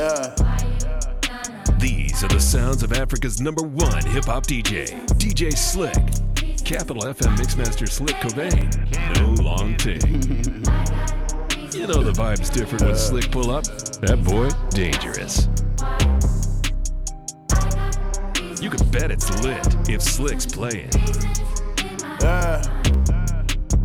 Yeah. These are the sounds of Africa's number one hip hop DJ, DJ Slick. Capital FM Mixmaster Slick Cobain. No long take. you know the vibe's different when Slick pull up. That boy, dangerous. You can bet it's lit if Slick's playing. Yeah.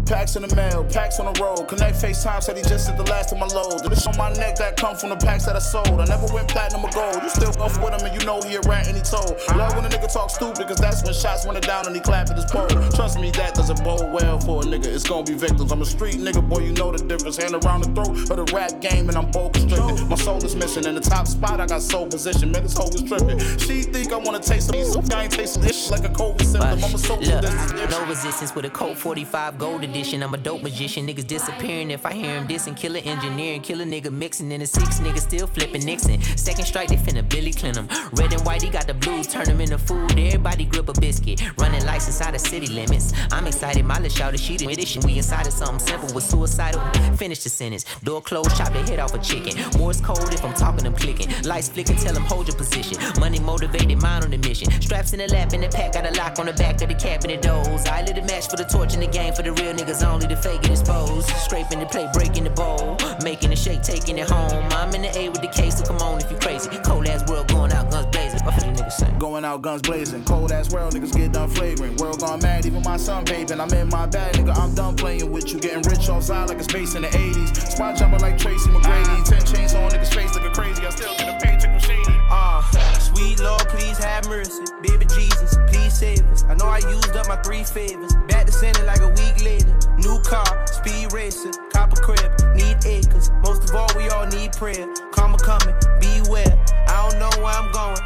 Packs in the mail, packs on the road. Connect FaceTime said he just hit the last of my load. The bitch on my neck that come from the packs that I sold. I never went platinum or gold. You still off with him and you know he a rat and he told. Love when a nigga talk stupid, cause that's when shots went down and he clapped at his pole. Trust me, that doesn't bode well for a nigga. It's gonna be victims. I'm a street nigga, boy, you know the difference. Hand around the throat of the rap game and I'm bold constricted. My soul is missing in the top spot. I got soul position. Man, this hoe is tripping. She think I wanna taste some. I ain't tasting this like a COVID symptom. I'm a soul Look, this no resistance with a Colt 45 gold edition. I'm a dope magician. Niggas disappearing if I hear him dissing. Killer engineering, killer nigga mixing. In the six niggas still flipping Nixon. Second strike, they finna Billy Clinton. Red and white, he got the blue. Turn him into food. Everybody grip a biscuit. Running lights inside of city limits. I'm excited. My little shout she did it. We inside of something simple with suicidal. Finish the sentence. Door closed, chop the head off a chicken. Morse cold if I'm talking, I'm clicking. Lights flicking, tell him hold your position. Money motivated, mind on the mission. Straps in the lap, in the pack, got a lock on the back of the cabinet doors. I lit a match for the torch in the game for the real niggas only. The fake it exposed. Scraping the plate, breaking the bowl. Making a shake, taking it home. I'm in the A with the case, so come on if you crazy. Cold ass world going out, guns blazing. What you niggas saying? Going out, guns blazing. Cold ass world, niggas get done flagrant. World gone mad, even my son vaping. I'm in my bag, nigga. I'm done playing with you. Getting rich outside like it's based in the 80s. Spot jumping like Tracy McGrady. Ten chains on niggas' face looking crazy. I still get a paycheck from Shady. Uh, sweet Lord, please have mercy. Baby Jesus, please. I know I used up my three favors. Back to center like a week later. New car, speed racer, copper crib, need acres. Most of all, we all need prayer. Karma coming, beware. I don't know where I'm going,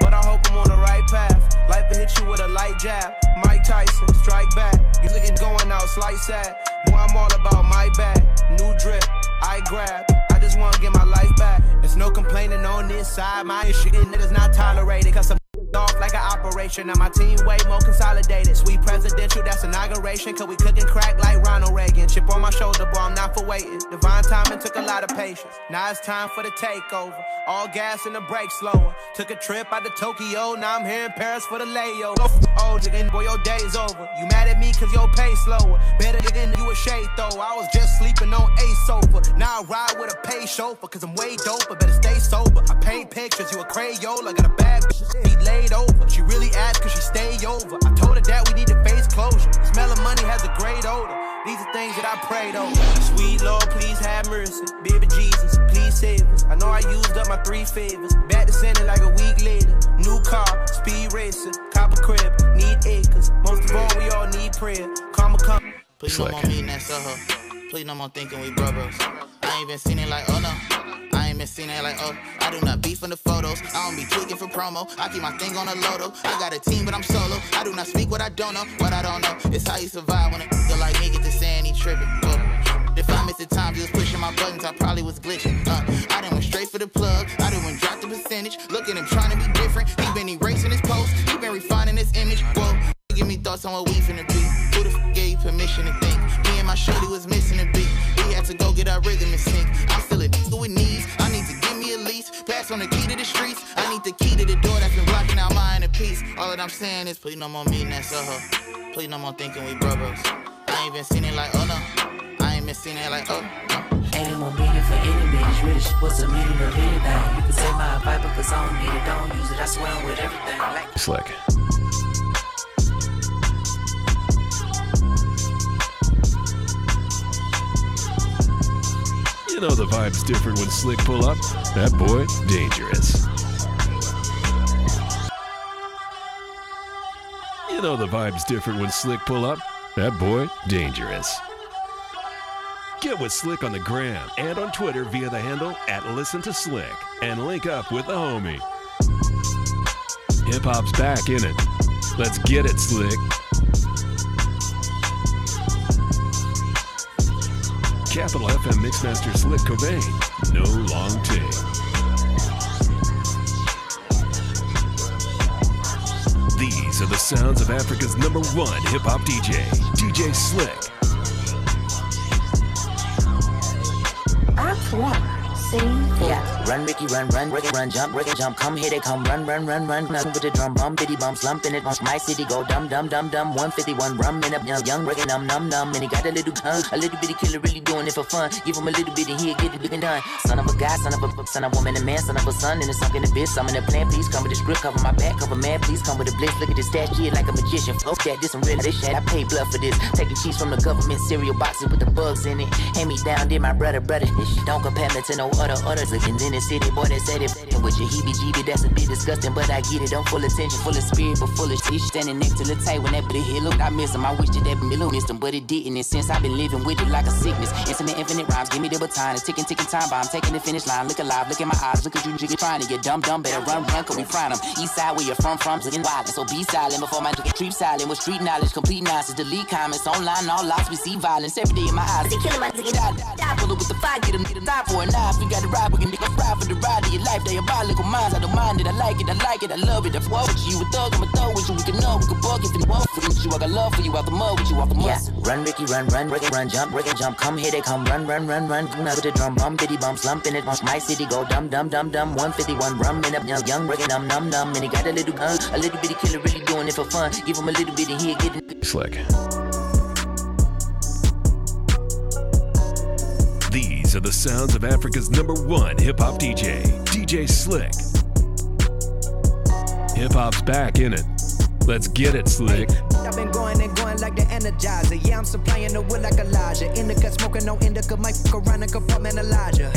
but I hope I'm on the right path. Life will hit you with a light jab. Mike Tyson, strike back. You looking going out, slight sad. Boy, I'm all about my bag. New drip, I grab. I just wanna get my life back. There's no complaining on this side. My shit niggas not tolerated. Cause like Now my team way more consolidated. Sweet presidential, that's inauguration. Cause we cooking crack like Ronald Reagan. Chip on my shoulder, boy, I'm not for waiting. Divine timing took a lot of patience. Now it's time for the takeover. All gas and the brake slower. Took a trip out to Tokyo, now I'm here in Paris for the layover. Oh, nigga, boy, your day is over. You mad at me cause your pay slower. Better nigga, you a shade though. I was just sleeping on a sofa. Now I ride with a pay chauffeur cause I'm way doper. Better stay sober. I paint pictures, you a Crayola. Got a bad bitch, feet laid over. She really asked cause she stay over. I told her that we need to face closure. The Smell of money has a great odor. These are things that I prayed over. Sweet Lord, please have mercy. Baby Jesus, please save us. I know I used up my three favors. Back to center like a week later. New car, speed racer, copper crib, need acres. Most of all, we all need prayer. Karma come. Please no more meeting that her. Please no more thinking we brothers. I ain't been seen it like, oh no. I ain't been seen it like, oh. I do not beef in the photos. I don't be tweaking for promo. I keep my thing on a loto. I got a team, but I'm solo. I do not speak what I don't know. What I don't know. It's how you survive when a nigga like me get to saying he tripping. Whoa. If I missed the time, just pushing my buttons, I probably was glitching. Uh, I done went straight for the plug. I done went drop the percentage. Look at him trying to be different. He been erasing his post. He been refining his image. Whoa. Give me thoughts on what we finna be. Who the f gave permission to think? Me and my shorty was missing a beat. We had to go get our rhythm in sync. I'm still a nigga with knees. I need to give me a lease. Pass on the key to the streets. I need the key to the door that's been blocking out my inner peace. All that I'm saying is, please no more meeting that her. Please no more thinking we brothers. I ain't been seen it like, oh no. I ain't been seen it like, oh no. Ain't more meaning for any bitch rich. What's the meaning of anything? You can say my Bible, cause I don't need it, don't use it. I swear I'm with everything. Like Slick. You know the vibe's different when Slick pull up. That boy, dangerous. You know the vibe's different when Slick pull up. That boy, dangerous. Get with Slick on the gram and on Twitter via the handle at Listen to Slick and link up with the homie. Hip hop's back in it. Let's get it, Slick. Capital FM Mixmaster Slick Cobain. No long take. These are the sounds of Africa's number one hip hop DJ, DJ Slick. Run Ricky, run, run, Ricky, run, jump, Ricky, jump, come here they come, run, run, run, run, run with the drum, bum, bitty bum, slump in it, my city go dum, dum, dum, dum, 151 rum in a young, young Ricky, num, num, num, and he got a little tongue, a little bitty killer, really doing it for fun, give him a little bit and he'll get it big done. Son of a guy, son of a son of a woman, a man, son of a son, and it's something in the bitch, I'm in the plan, please come with the script, cover my back, cover man, please come with the blitz, look at this stash, shit like a magician, fuck that, this some real, this shit, I pay blood for this, taking cheese from the government cereal boxes with the bugs in it, hand me down, did my brother, brother, don't compare me to no other, others, looking in the city, boy, they said it, with your heebie-jeebie, that's a bit disgusting, but I get it, I'm full attention, full of spirit, but full of shit, standing next to the table, when that bitty hit, look, I miss him, I wish that that middle missed him, but it didn't, and since I've been living with it like a sickness, infinite, infinite rhymes, give me the baton, it's ticking, ticking time bomb, taking the finish line, look alive, look in my eyes, look at you, jiggy, trying to get dumb, dumb, better run, run, cause we frying them, east side, where you're from, from, looking wild, so be silent, before my creep silent, with street knowledge, complete nonsense, delete comments, online, all lost, we see violence, every day in my eyes, they killing my nigga, die, die, die, with the fire, get him, get him, die for a knife, we got to ride, we can nigga ride for the ride of your life, diabolical minds, I don't mind it, I like it, I like it, I love it, I fuck with you, a thug, I'm a thug with you, we can know, we can bug if you walk with you, I got love for you, out the mud with you, out the mud. Yeah, run Ricky, run, run, Ricky, run, jump, Ricky, jump, come here they come, run, run, run, run, come out with the drum, bum, bitty bum, slump in it, my city go dum, dum, dum, dum, 151 rum in up, young, young, Ricky, num, num, num, and he got a little gun, a little bitty killer, really doing it for fun, give him a little bit and he'll get it. Slick. Are the sounds of Africa's number one hip hop DJ, DJ Slick. Hip hop's back in it. Let's get it, Slick. I've been going and going like the energizer. Yeah, I'm supplying the wood like Elijah. Indica smoking, no indica, and They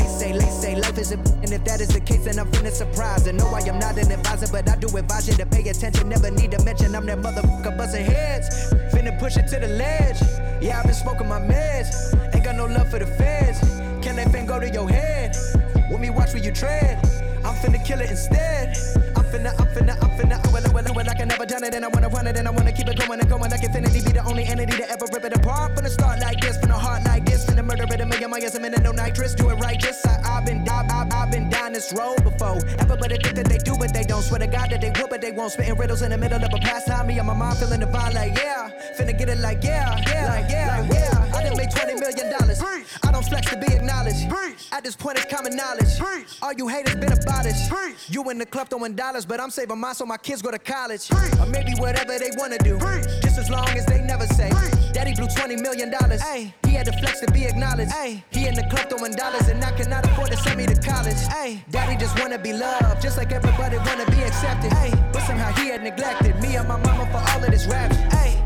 say, say life is a and if that is the case, then I'm finna surprise her. No, I am not an advisor, but I do advise you to pay attention. Never need to mention I'm that motherfucker busting heads. Finna push it to the ledge. Yeah, I've been smoking my meds. Ain't got no love for the feds. To your head? With me, watch where you tread. I'm finna kill it instead. I'm finna, I'm finna, I'm finna, oh, I will, I oh, will, I oh, will, I can never done it, and I wanna run it, and I wanna keep it going and going like infinity. Be the only entity to ever rip it apart. Finna start like this, finna heart like this, finna murder it a million miles a minute, no nitrous. Do it righteous. I, I've been, I've, I've, I've been down this road before. Everybody think that they do, but they don't. Swear to God that they will, but they won't. Spitting riddles in the middle of a pastime. Me and my mom feeling divine, like yeah. Finna get it like yeah, yeah, like yeah, like, yeah. Done made twenty million dollars. I don't flex to be acknowledged. At this point, it's common knowledge. All you haters been abolished. You in the club throwing dollars, but I'm saving mine so my kids go to college. Or maybe whatever they wanna do. Just as long as they never say. Daddy blew 20 million dollars. He had to flex to be acknowledged. He in the club throwing dollars, and I cannot afford to send me to college. Daddy just wanna be loved, just like everybody wanna be accepted. But somehow he had neglected me and my mama for all of this rap.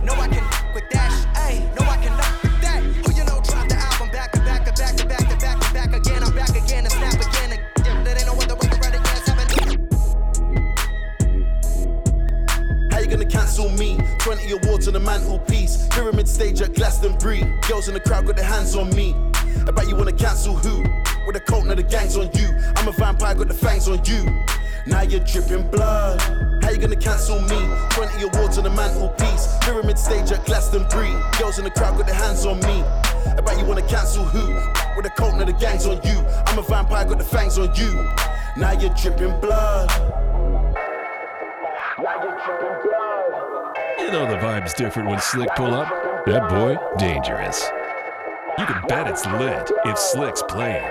No, I can with that. No, I cannot cancel me? 20 awards on the mantelpiece. Pyramid stage at Glastonbury. Girls in the crowd got their hands on me. I bet you wanna cancel who? With a coat, now the gang's on you. I'm a vampire, got the fangs on you. Now you're dripping blood. How you gonna cancel me? 20 awards on the mantelpiece. Pyramid stage at Glastonbury. Girls in the crowd got their hands on me. I bet you wanna cancel who? With a coat, now the gang's on you. I'm a vampire, got the fangs on you. Now you're dripping blood. Now you're dripping blood. You know the vibe's different when Slick pull up. That boy, dangerous. You can bet it's lit if Slick's playing.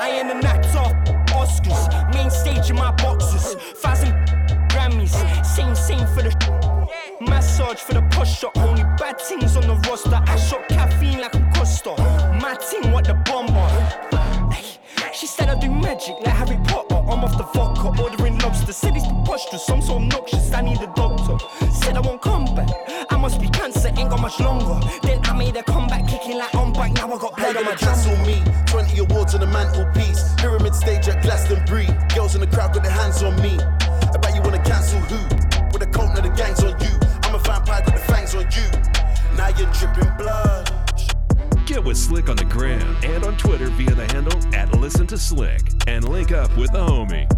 I am an actor, Oscars, main stage in my boxes, thousand Grammys, same same for the massage for the posture. Only bad things on the roster. I shot caffeine like I'm Costa. My team, what the bomber. She said I do magic like Harry Potter. I'm off the vodka, ordering lobster. Said it's preposterous, I'm so obnoxious. I need a doctor. Said I won't come back. I must be cancer, ain't got much longer. Then I made a comeback, kicking like on bike. Now I got How you blood on my drums. cancel me? 20 awards on the mantelpiece. Pyramid stage at Glastonbury. Girls in the crowd got their hands on me. I bet you wanna cancel who? With a coat, now the gang's on you. I'm a vampire, got the fangs on you. Now you're dripping blood. Get with Slick on the gram and on Twitter via the handle at Listen to Slick and link up with the homie.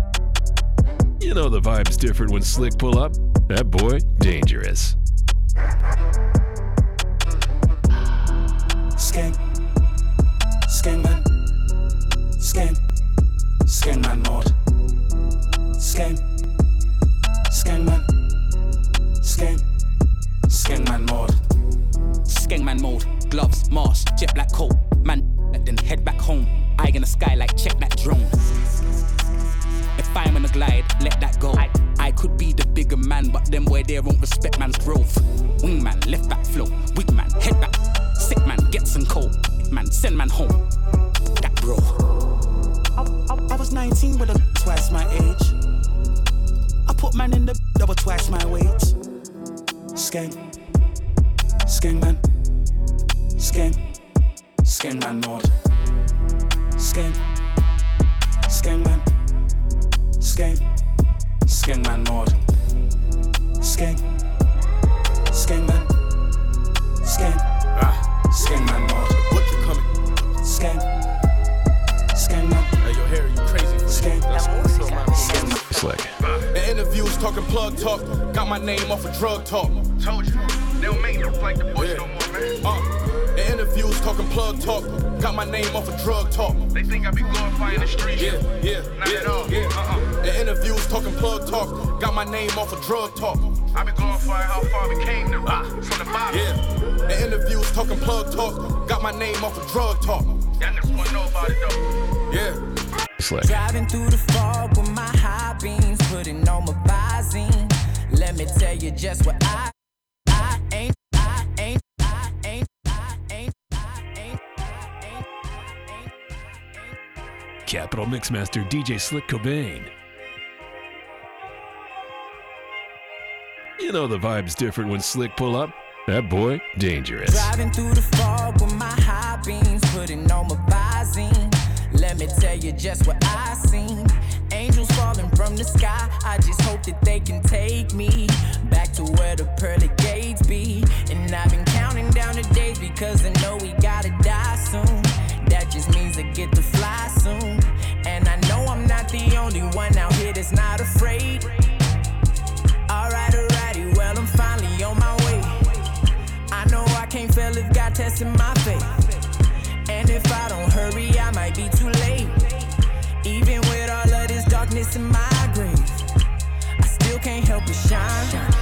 You know the vibe's different when Slick pull up. That boy, dangerous. Skank, skank man, skank, skank man mord. Skank, skank man, skank, skank man mord. Skank man gloves, mask, jet black coat, man, then head back home. Eye in the sky like check that drone fine when I glide, let that go. I, I could be the bigger man, but them boy there won't respect man's growth. Wingman, left back flow, wig man, head back. Sick man, get some cold. Man, send man home. That bro. I, I, I was 19 with a twice my age. I put man in the double twice my weight. Skeng, skeng man, Skeng, skeng man lord skin skin man. Skeng. Skeng man mod. Skeng. Skeng man. Skeng. Ah. Skeng man mod. What you coming? Skeng. Skeng man. Hey, yo, Harry, you crazy for That's what's up, man. Slick. In interviews, talking plug talk. Got my name off of drug talk. Told you, they don't make no like the bush Yeah. no more, man. Uh, in interviews, talking plug talk. Got my name off of drug talk. They think I be glorifying the street. Yeah, yeah, Not yeah, at all. yeah. Uh-uh. In interviews, talking plug talk. Got my name off of drug talk. I be glorifying how far we came though. Ah. From the bottom. Yeah. In interviews, talking plug talk. Got my name off of drug talk. Y'all niggas wanna know about it though. Yeah. Slick. Driving through the fog with my high beams, putting on my visine. Let me tell you just what I, I Capital Mixmaster DJ Slick Cobain. You know the vibe's different when Slick pull up. That boy, dangerous. Driving through the fog with my high beams, putting on my visine. Let me tell you just what I seen. Angels falling from the sky. I just hope that they can take me back to where the pearly gates be. And I've been counting down the days because I know we gotta die soon. Just means I get to fly soon. And I know I'm not the only one out here that's not afraid. Alright, alrighty, well, I'm finally on my way. I know I can't fail if God testing my faith. And if I don't hurry, I might be too late. Even with all of this darkness in my grave, I still can't help but shine.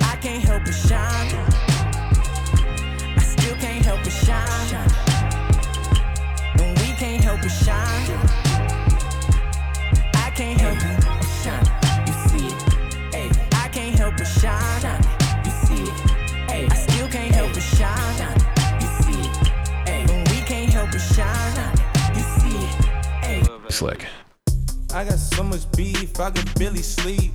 I can't help but shine. I still can't help but shine. And we can't help but shine. I can't help but shine. You see it? Hey, I can't help but shine. You see it? Hey, I still can't help but shine. You see it? Hey, and we can't help but shine. You see it? Hey. Slick. I got so much beef, I could barely sleep.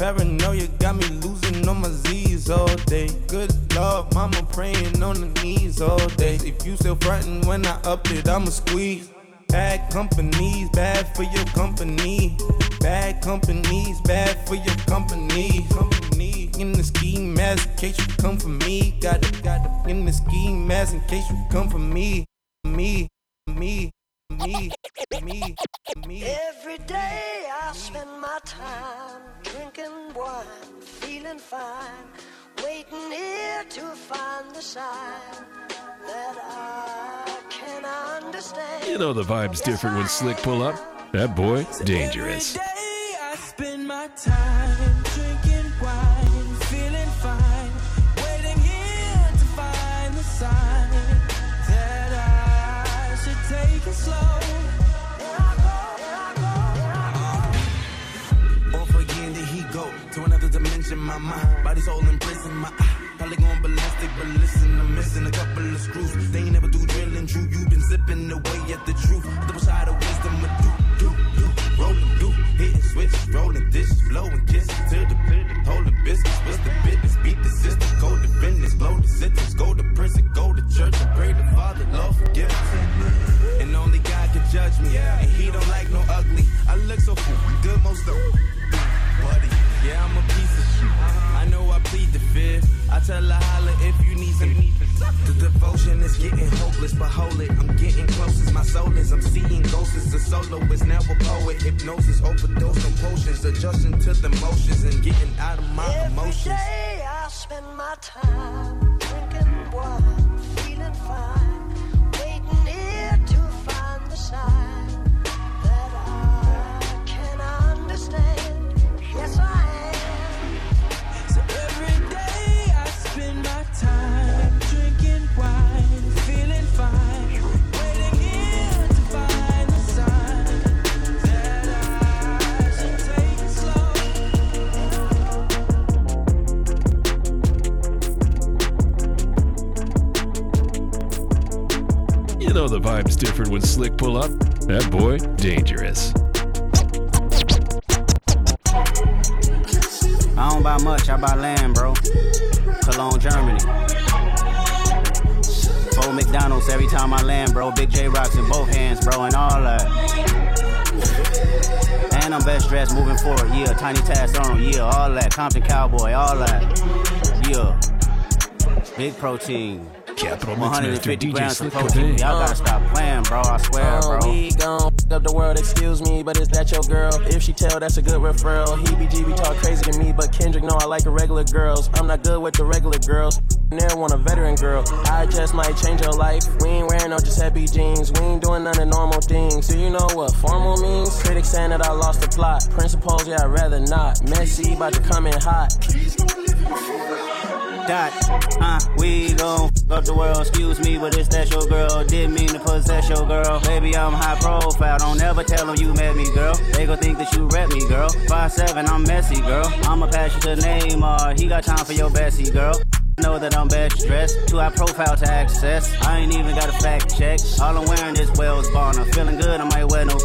Paranoia got me losing on my Z's all day. Good Lord, mama praying on the knees all day. If you still frontin' when I up it, I'ma squeeze. Bad companies, bad for your company. Bad companies, bad for your company. Company in the ski mask in case you come for me. Got it, got it in the ski mask in case you come for me. Me, me, me, me, me. Every day I spend my time drinking wine, feeling fine, waiting here to find the sign that I can understand. You know the vibe's different when Slick pull up. That boy, dangerous. Every day I spend my time drinking wine, feeling fine, My mind, body, soul in prison. My eye, probably going ballistic, but listen, I'm missing a couple of screws. They ain't never do drilling, true. you been zipping away at the truth. Double side of wisdom, a do, do, do. Rolling, do, hitting switch, rolling dishes, blowing kisses to the holding biscuits. What's the business? Beat the system, go to business, blow the sentence, go to prison, go to church and pray to Father, Lord forgive us. And only God can judge me, and He don't like no ugly. I look so good most of buddy. Yeah, I'm a piece of shit. I know I plead the fifth. I tell her holla if you need some. The devotion is getting hopeless, but hold it. I'm getting close as my soul is. I'm seeing ghosts as a soloist, now a poet. Hypnosis, overdose on potions, adjusting to the motions and getting out of my Every emotions. day I spend my time drinking wine, the vibe's different when Slick pull up. That boy, dangerous. I don't buy much, I buy land, bro. Cologne, Germany. Four McDonald's every time I land, bro. Big J rocks in both hands, bro, and all that. And I'm best dressed moving forward, yeah. Tiny Tass Arnold, yeah, all that. Compton Cowboy, all that. Yeah. Big protein. Capital 150 grams of protein. Y'all gotta stop playing, bro. I swear, oh, bro. Oh, we gon' f up the world, excuse me, but is that your girl? If she tell, that's a good referral. He BGB talk crazy to me, but Kendrick know I like the regular girls. I'm not good with the regular girls. Never want a veteran girl. I just might change your life. We ain't wearing no Giuseppe jeans. We ain't doing none of normal things. Do you know what formal means? Critics saying that I lost the plot. Principles, yeah, I'd rather not. Messy, about to come in hot. Dot, uh, we gon' f up the world, excuse me, but it's that your girl. Didn't mean to possess your girl. Baby, I'm high profile, don't ever tell them you met me, girl. They gon' think that you rep me, girl. Five seven, I'm messy, girl. I'ma pass you to Neymar, he got time for your Bessie, girl. Know that I'm best dressed, too high profile to access. I ain't even got a fact check. All I'm wearing is Wales Bonner. Feeling good, I might wear no.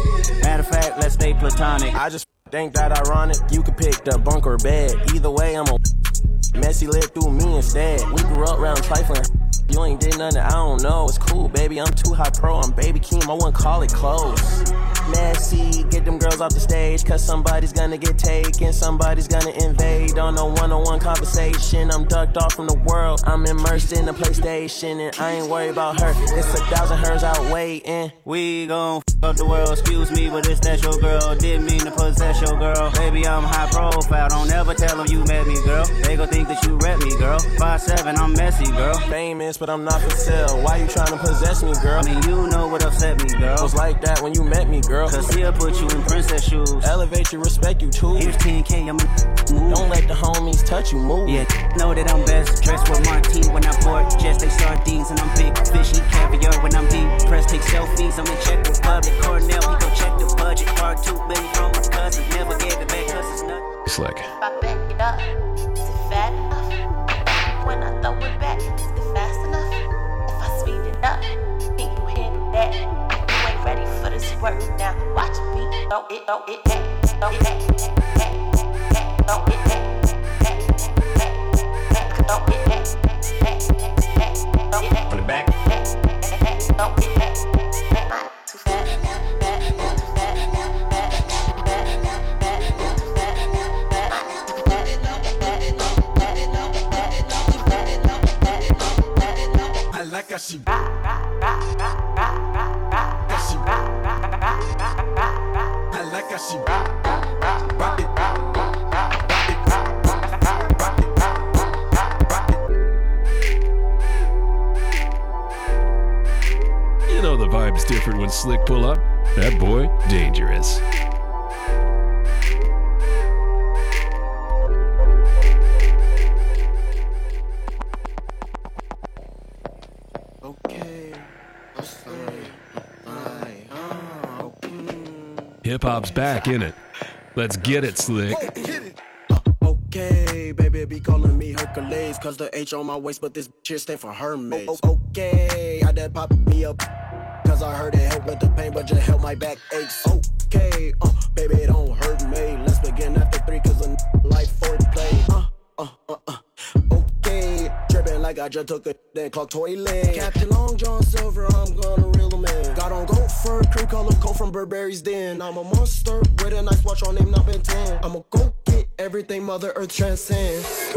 Matter of fact, let's stay platonic. I just think that ironic. You could pick the bunk or bed. Either way, I'm a Messy lived through me instead. We grew up around trifling. You ain't did nothing, I don't know. It's cool, baby. I'm too high pro. I'm baby Keem. I wouldn't call it close. Messy, get them girls off the stage. Cause somebody's gonna get taken. Somebody's gonna invade on a one on one conversation. I'm ducked off from the world. I'm immersed in the PlayStation. And I ain't worried about her. It's a thousand hers out waiting. We gon' f up the world, excuse me, but it's that your girl. Didn't mean to possess your girl. Baby, I'm high profile. Don't ever tell them you met me, girl. They gon' think that you rep me, girl. Five seven, I'm messy, girl. Famous, but I'm not for sale. Why you trying to possess me, girl? I mean, you know what upset me, girl. It Was like that when you met me, girl. Cause he'll put you in princess shoes. Elevate you, respect you too. Here's 10K, I'm a move. Don't let the homies touch you, move. Yeah, know that I'm best dressed with Martine when I board jets. They sardines and I'm big fishy caviar when I'm deep pressed. Take selfies, I'm in Czech Republic. Cornell, he go check the budget. Part two million from my cousin. Never gave it back cause it's not. Slick. If I back it up, is it fat enough? When I throw it back, is it fast enough? If I speed it up, people handle that. This work now. Watch me. Throw it, throw it back, throw it back, Hip hop's back in it. Let's get it, Slick. Okay, baby, be calling me Hercules. Cause the H on my waist, but this shit stand for Hermes. O- Okay, I did pop me up. Cause I heard it help with the pain, but just help my back aches. Okay, uh, baby, don't hurt me. Let's begin after three, cause a n- like foreplay. Uh, uh, uh, uh. Okay, tripping like I just took a then clock toilet. Captain Long John Silver, I'm gonna reel him in. Got on goat fur, cream color coat from Burberry's Den. I'm a monster with a nice watch on name, not been 10. I'ma go get everything Mother Earth transcends.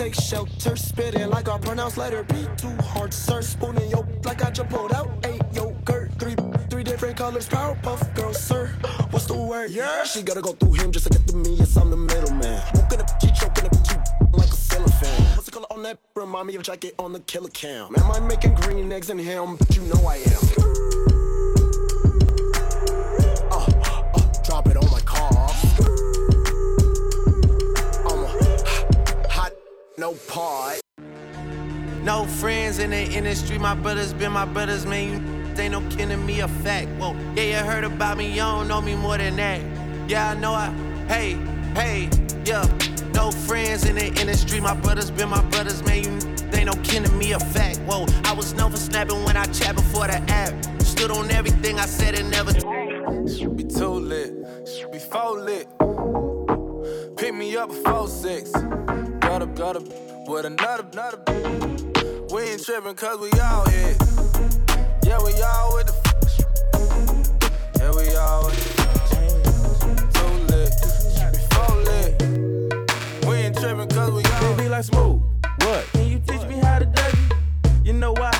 Take shelter, spitting like I pronounce letter B. Too hard, sir. Spooning yo like I just pulled out eight yogurt. Three, three different colors. Powerpuff girl, sir. What's the word? Yeah. She gotta go through him just to get to me. Yes, I'm the middleman. Woken up, she choking up, she like a cellophane. What's the color on that? Remind me of jacket on the killer cam. Am I making green eggs and ham? But you know I am. In the industry, my brothers been my brothers, man. You ain't no kidding me a fact. Whoa, yeah, you heard about me, you don't know me more than that. Yeah, I know I, hey, hey, yeah. No friends in the industry, my brothers been my brothers, man. You ain't no kidding me a fact. Whoa, I was known for snapping when I chat before the app. Stood on everything I said and never. Should be too lit, should be full lit. Pick me up before six. Got up, got up with another, another. We ain't tripping cause we all here. Yeah, we all with the. F- yeah, we all with the. Too lit, be full lit. We ain't tripping cause we all. They be like smooth. What? Can you teach me how to dougie? You know why?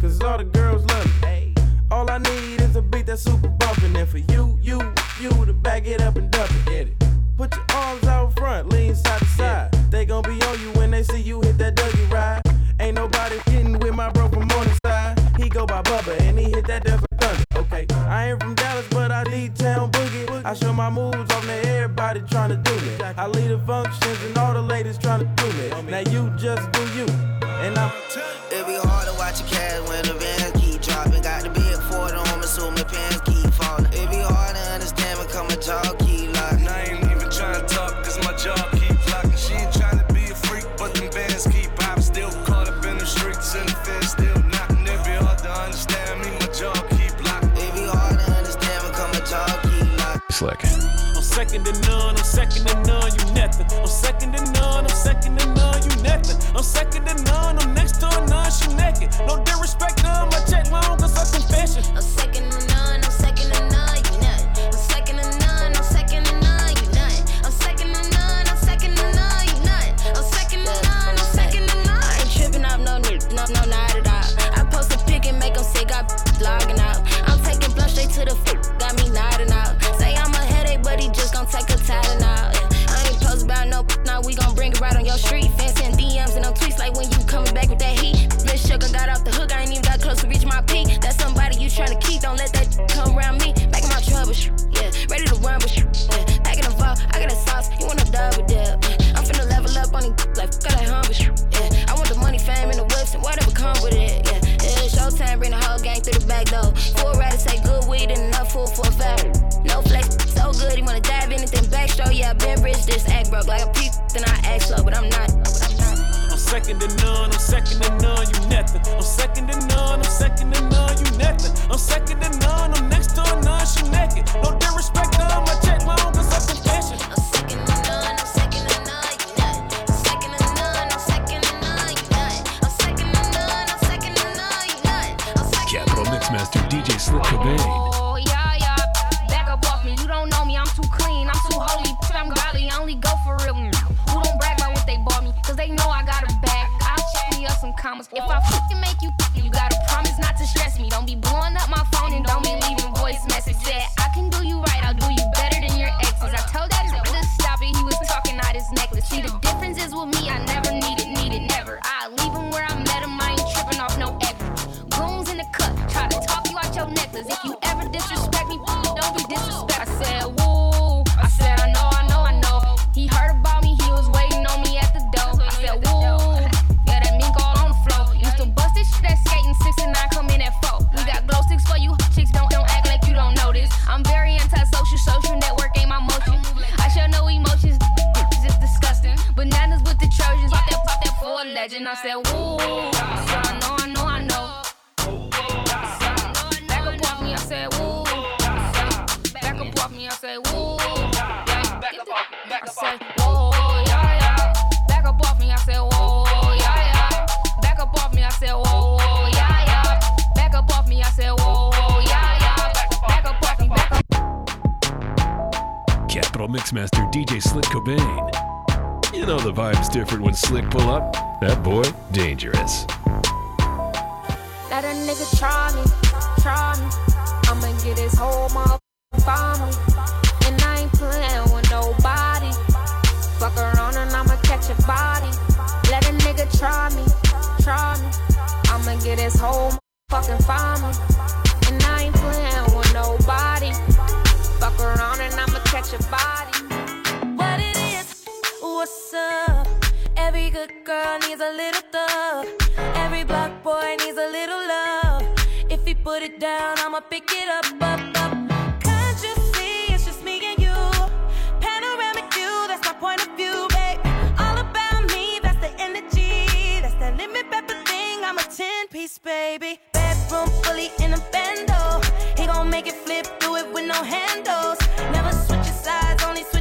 Cause all the girls love me. All I need is a beat that's super bumpin'. And for you, you, you to back it up and dump it. Get it. Put your arms out front, lean side to side. They gon' be and he hit that Thunder. Okay, I ain't from Dallas, but I need town boogie. I show my moves off to everybody tryna do me. I lead the functions and all the ladies tryna do me. Now you just do you, and I'm. It be hard to watch a cat when the bands second to none, I'm second to none, you nothing. I'm second to none, I'm second to none, you nothing. I'm second to none, I'm next to a none, she naked. No disrespect to my check long, cause I confession. I'm second to none, I'm second to none, you nut. I'm second to none, I'm second to none, you nut. I'm second to none, I'm second to none, you nut. I'm second to none, I'm second to none. I ain't tripping off no no, no, not at all. I post a pic and make 'em sick, got logging street. Capital Mixmaster DJ Slick Cobain. You know the vibe's different when Slick pull up. That boy, dangerous. Let a nigga try me, try me. I'ma get his whole motherfucking family. And I ain't playing with nobody. Fuck around and I'ma catch a body. Let a nigga try me, try me. I'ma get his whole motherfucking family. And I ain't playing around and I'ma catch your body. What it is, what's up? Every good girl needs a little thug. Every black boy needs a little love. If he put it down, I'ma pick it up, up, up. Can't you see it's just me and you? Panoramic view, that's my point of view, babe. All about me, that's the energy. That's the limit pepper thing, I'm a 10 piece baby. baby. Bedroom fully in a bando. He gon' make it flip, do it with no handles. Never switching sides, only switching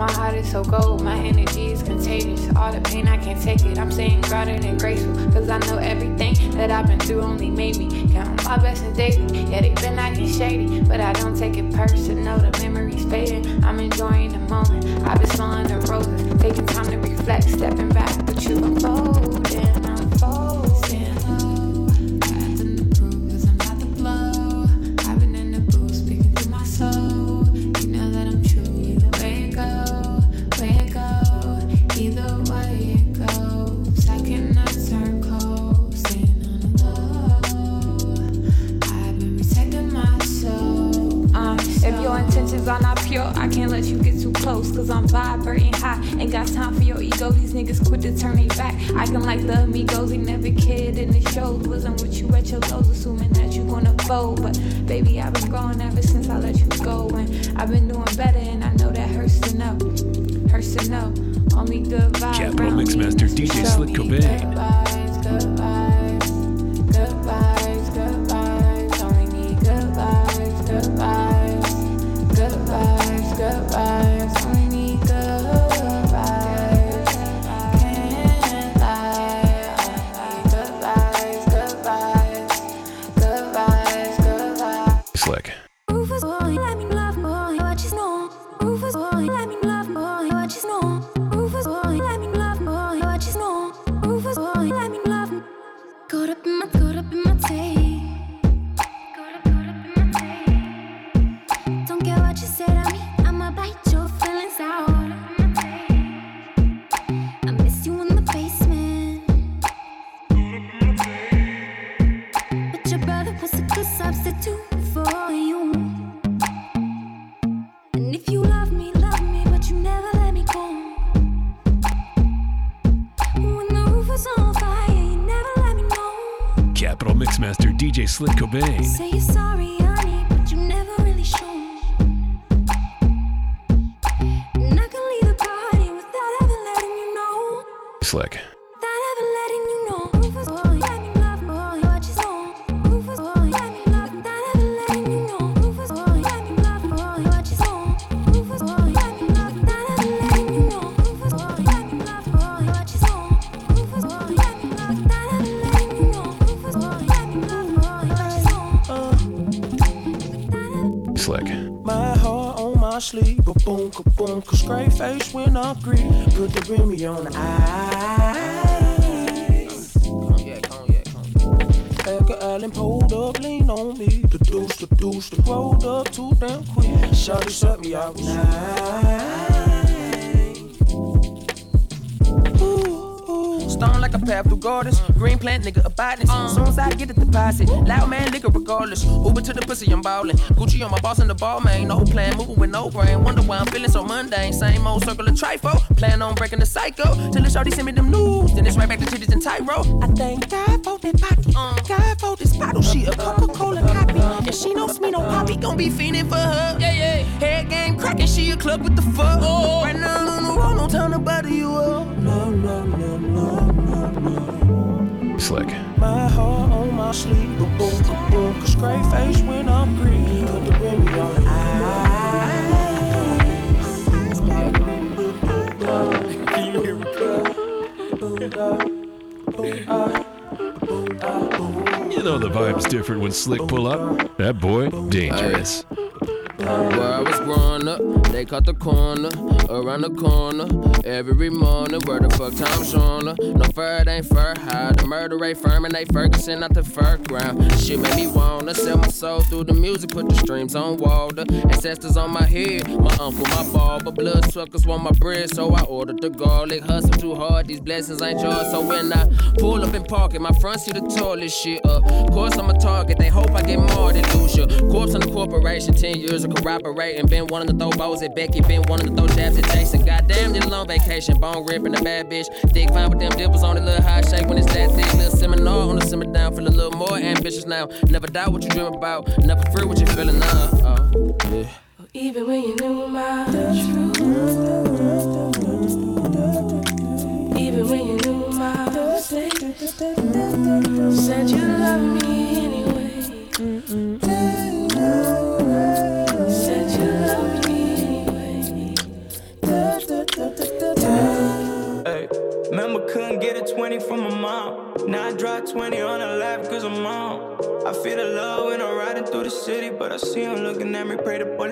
My heart is so cold, my energy is contagious. All the pain, I can't take it. I'm saying grounded and graceful, cause I know everything that I've been through only made me count my blessings daily. Yeah, they've been acting shady, but I don't take it personal. The memories fading, I'm enjoying the moment. I've been smelling the roses, taking time to reflect, stepping back, sleeve, ba boom, ka boom, ka straight face when I greet. Put the Remy on the eyes. Cognac, cognac, cognac. Edgar Allan pulled up, lean on me. The deuce, the deuce, the rolled up too damn quick. Shawty shut me out Stone like a path through gardens. Green plant, nigga, a botanist. Uh. Soon as I get the deposit, loud man, nigga, regardless. Uber to the pussy, I'm ballin'. Gucci on my boss and the ball, man. No plan, moving with no brain. Wonder why I'm feeling so mundane. Same old circle of trifle. Plan on breaking the cycle. Till the shorty send me them news. Then it's right back to titties and tyro. I thank God for that pocket. Uh. God for this bottle. She a Coca-Cola copy. And she knows me no poppy. Gon' be fiending for her. Yeah, yeah. Head game cracking, she a club with the fuck. Oh. Right now, on the road, no time to butter you up. No, no, no slick. My heart on my sleeve, a book, a book, a straight face when I'm green, put the baby on. You know the vibe's different when Slick pull up. That boy, dangerous. Where I was growing up they cut the corner, around the corner, every morning. Where the fuck time Shauna? No fur, it ain't fur high. The murder rate firm and they Ferguson out the fur ground. Shit made me wanna sell my soul through the music, put the streams on Walder. Ancestors on my head, my uncle, my barber, blood suckers want my bread, so I ordered the garlic. Hustle too hard, these blessings ain't yours. So when I pull up and park it, my front see the toilet shit up. Course I'm a target, they hope I get more than Lucia. Corpse on the corporation, 10 years of corroborating. Been of the throw balls at Becky, been of the throw jabs at Jason. Goddamn, did a long vacation, bone ripping a bad bitch. Thick fine with them dimples on a little high shake when it's that thick. Little seminar on the simmer down, feel a little more ambitious now. Never doubt what you dream about, never fear what you're feeling now. Oh, yeah. Even when you knew my truth.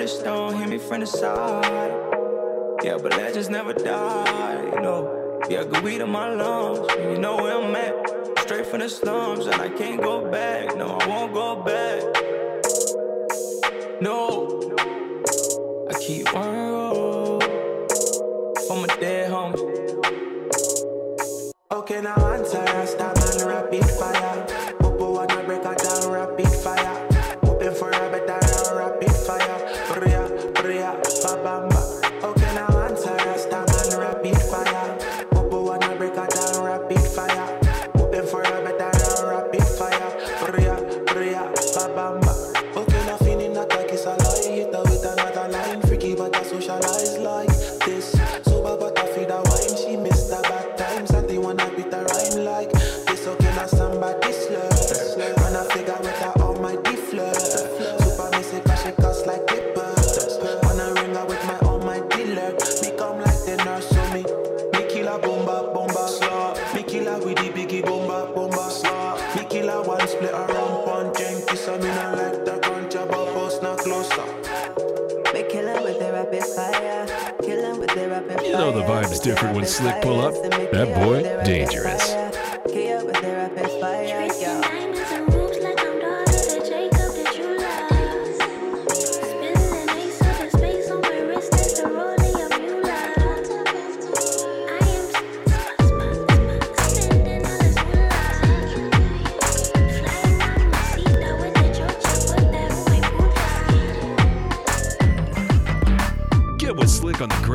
Pray don't hit me from the side. Yeah, but legends never die, you know. Yeah, good weed in my lungs. You know where I'm at. Straight from the slums, and I can't go back. No, I won't go back. No,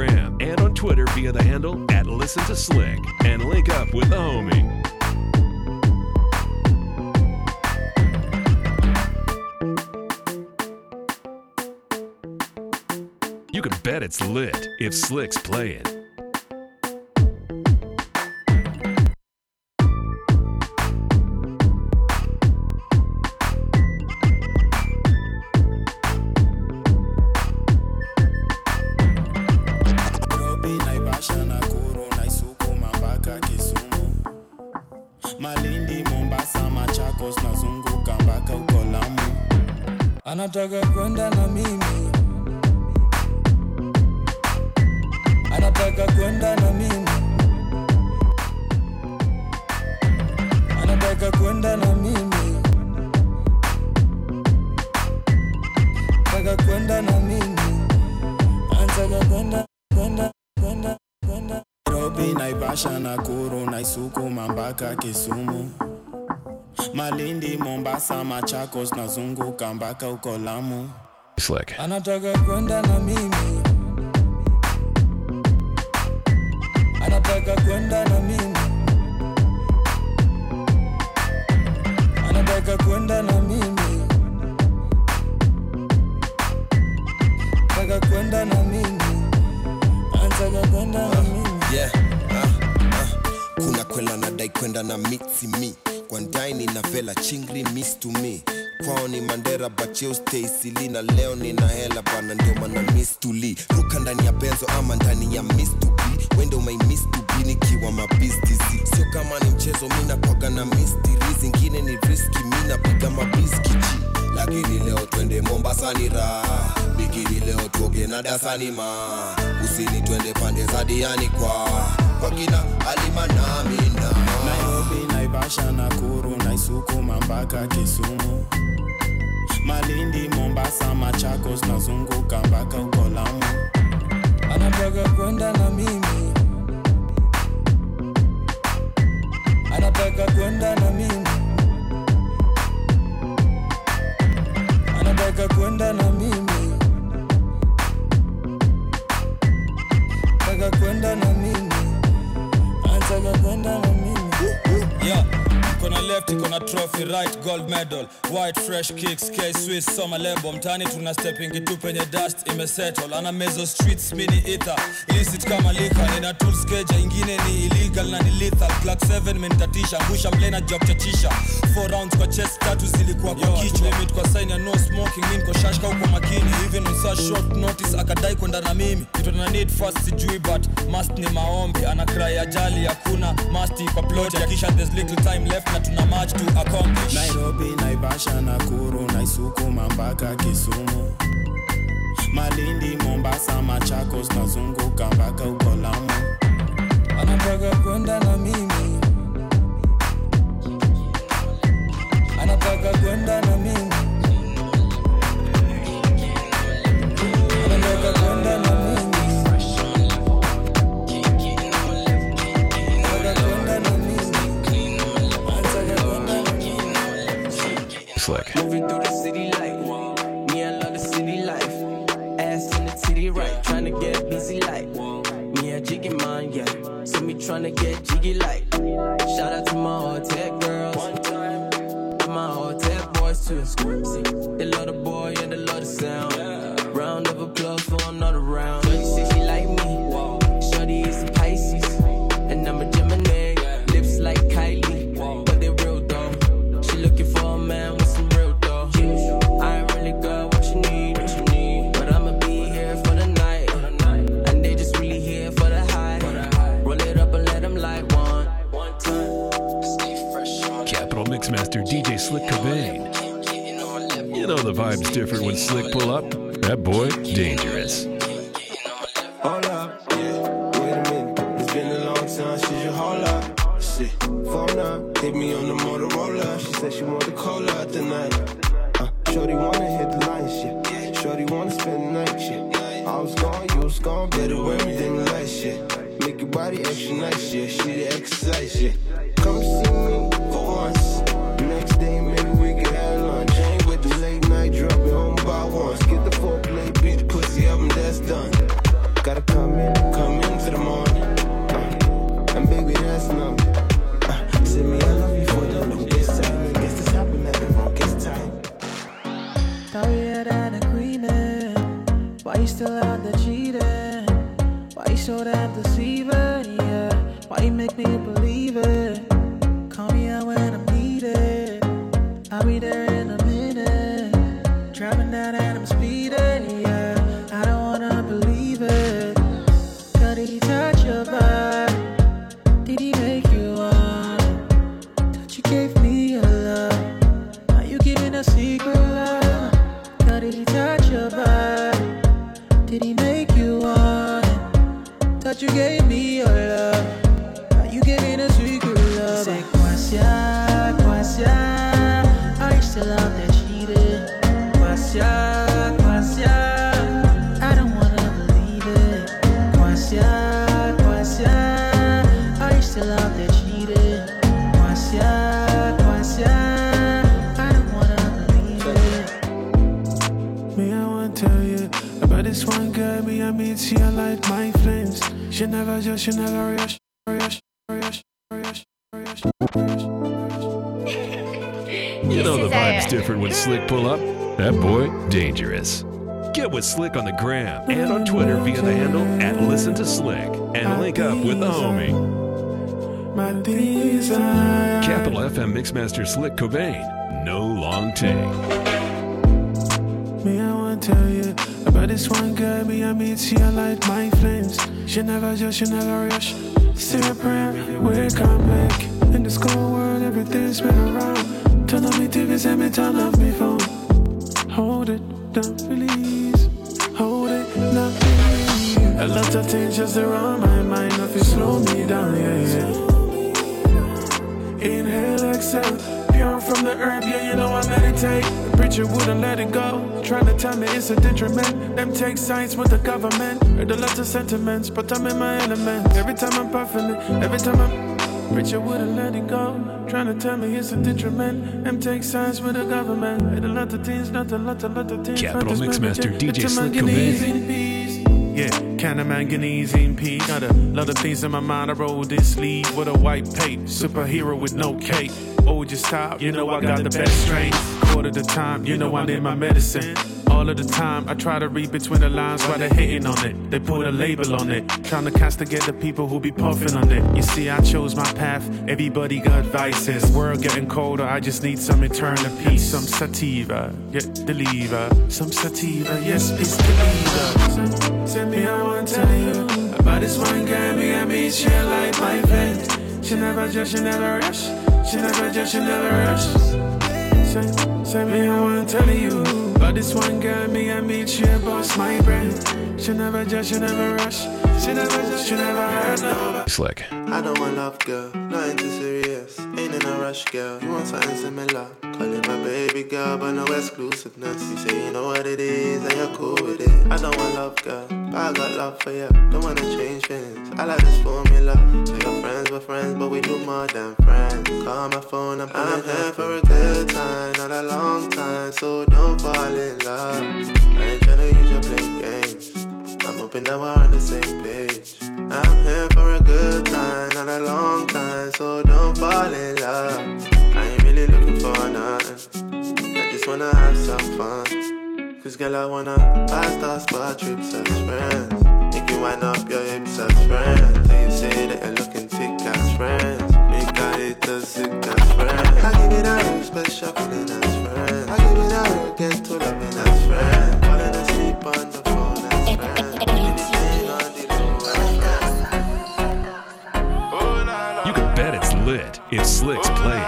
Slick on the gram and on Twitter via the handle at Listen to Slick and link up with the homie. You can bet it's lit if Slick's playing. Nazunguka mpaka uko Lamu. Slick. anataka kwenda na mimi, na leo nina hela bana ndio mana mistuli. Ruka ndani ya benzo ama ndani ya mistubi wende umaimistubi nikiwa mabistizi sio kama ni mchezo mina kwaga na mistiri zingine ni riski mina piga mabiskiji lakini leo twende mombasani ra bikini leo tuoge na dasani ma. Usini twende pande za diani kwa. Kwa kina alima namina nairobi naivasha nakuru naisukuma mpaka kisumu machakos nazunguka mpaka uko lamu anataka kwenda na mimi trophy right gold medal white fresh kicks k swiss soma lebo mtani tuna stepping tu penye dust imesettle. Ana mezo streets mini ether illicit kama lika nina tools keja ingine ni illegal na ni lethal. Clock 7 menitatisha ngusha mlena job chachisha 4 rounds kwa chest tatu zilikuwa kwa kichwa. limit kwa sign ya no smoking mimi kwa shashka uko makini. Even on such short notice akadai kwenda na mimi. Kitu na need fast sijui but must ni maombi. Ana cry ajali hakuna must kwa plot. Kisha there's little time left na tuna much to accomplish nairobi naivasha nakuru naisukuma mpaka kisumu. Malindi mombasa machakos nazunguka mpaka uko lamu anataka kwenda na mimi. Anataka kwenda na mimi Slick. Moving through the city like me, I love the city life. Ass in the titty right, tryna get busy like me, a jiggy mine, yeah. See me tryna get jiggy like. Shout out to my hotel girls, to my hotel boys too. They love the vibe's different when Slick pull up. That boy, dangerous. Slick on the gram and on Twitter via the handle at Listen to Slick and link up with the homie. Capital FM Mixmaster Slick Cobain. No long take. Me, I want to tell you about this one girl. Me, I meet she I light my flames. She never just, she never rush. Say a prayer, wake up back. In this cold world, everything's been around. Turn on me TV, send me turn off me phone. Hold it, don't release. A lot of things just around my mind, if you slow me down, yeah, yeah. Inhale, exhale, pure from the herb, yeah, you know I meditate. The preacher wouldn't let it go, trying to tell me it's a detriment. Them take sides with the government, heard a lot of sentiments, but I'm in my element. Every time I'm puffing it, every time I'm Preacher wouldn't let it go. Trying to tell me it's a detriment. Them take sides with the government. Heard a lot of things, not a lot, a lot of things. Capital Mixmaster. DJ Slick manganese can a manganese in peace. Got a lot of things in my mind. I roll this sleeve with a white pape. Superhero with no cape. Oh, just stop. You know I got the best strain. Quarter the time, you know I need my medicine. All of the time, I try to read between the lines while they're hating on it. They put a label on it, trying to castigate the people who be puffing on it. You see, I chose my path. Everybody got vices. World getting colder. I just need some eternal peace, some sativa, yeah, deliver. Some sativa, yes, please deliver. Send me, I want to tell you about this one girl. Me, I me she like my friend. She never just, she never rush. She never just, she never rush. Send, send me, I want to tell you this one girl. Me, I meet she boss my brain. She never judge, she never rush. She never just, she never hurt nobody. Slick. I don't want love, girl. Nothing too serious. Ain't in a rush, girl. You want something similar? Call it my baby girl, but no exclusiveness. You say you know what it is, and you're cool with it. I don't want love, girl. But I got love for you. Don't wanna change things. I like this formula. So your friends were friends, but we do more than friends. Call my phone, I'm, I'm here for a good time, not a long time. So don't fall in love. I ain't tryna use your play games. Hoping that we're on the same page. I'm here for a good time, not a long time, so don't fall in love. I ain't really looking for nothing. I just wanna have some fun. Cause girl, I wanna us spot trips as friends. Make you wind up your hips as friends. And you say that you're looking thick as friends. Make I hate us sick as friends. I give it a real special feeling as friends. I give it a real get to loving as friends. Falling asleep on the phone bet it's lit Slick's playing.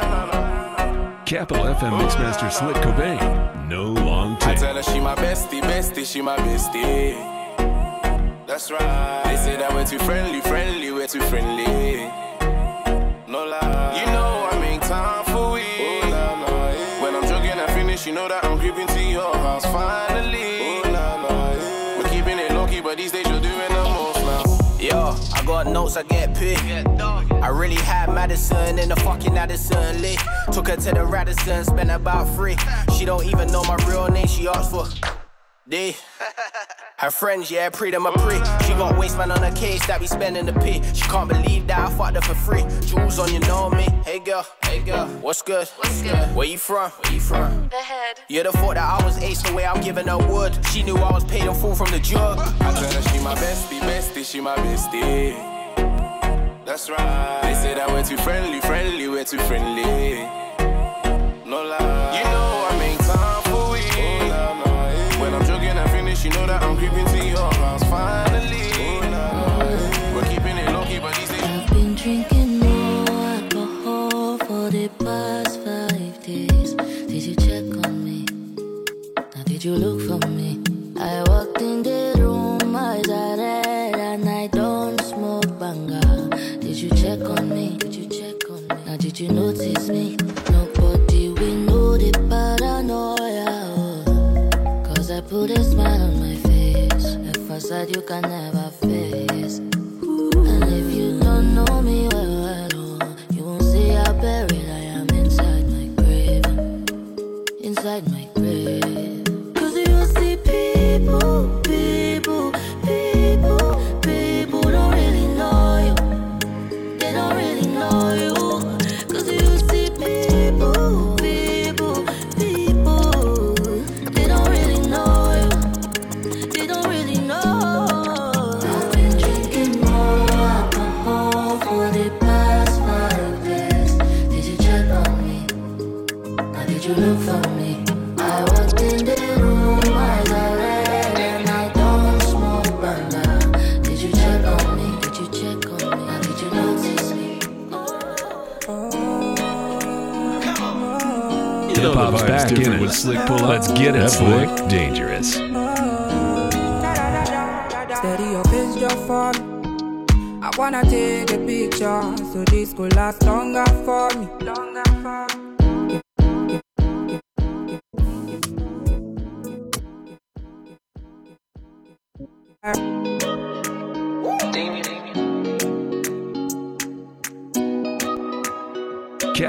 Capital FM Mixmaster Slick Cobain. No long I take. tell her she my bestie, bestie, she my bestie. That's right. They say that we're too friendly, friendly, we're too friendly. No lie. You know I make time for we. Oh, when I'm joking, I finish. You know that I'm creeping to your house finally. Oh, we're keeping it low key, but these days Got notes, I get paid. I really had Madison in the fucking Addison Lee. Took her to the Radisson, spent about three. She don't even know my real name, she asked for D. Her friends, yeah, pre them a pre. She got waistman on her case that we spending the P. She can't believe that I fucked her for free. Jewels on, you know me. Hey girl, hey girl, what's good? What's good? Where you from? Where you from? The head. You'd have thought that I was ace the way I'm giving her wood. She knew I was paid in full from the jug. I tell her she my bestie, bestie, she my bestie. That's right. They say that we're too friendly, friendly, we're too friendly. Did you notice me? Nobody will know the paranoia. oh. Cause I put a smile on my face. A facade you can never face.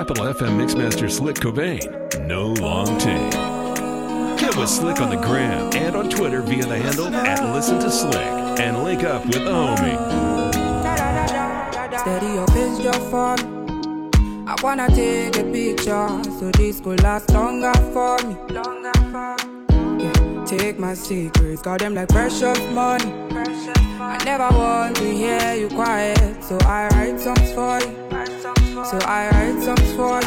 Capital FM Mixmaster Slick Cobain. No long take. Get with Slick on the gram and on Twitter via the handle at Listen to Slick and link up with the homie. Steady up pace just for me. I wanna take a picture so this could last longer for me. Take my secrets, got them like precious money. I never want to hear you quiet, so I write songs for you. So I write songs for.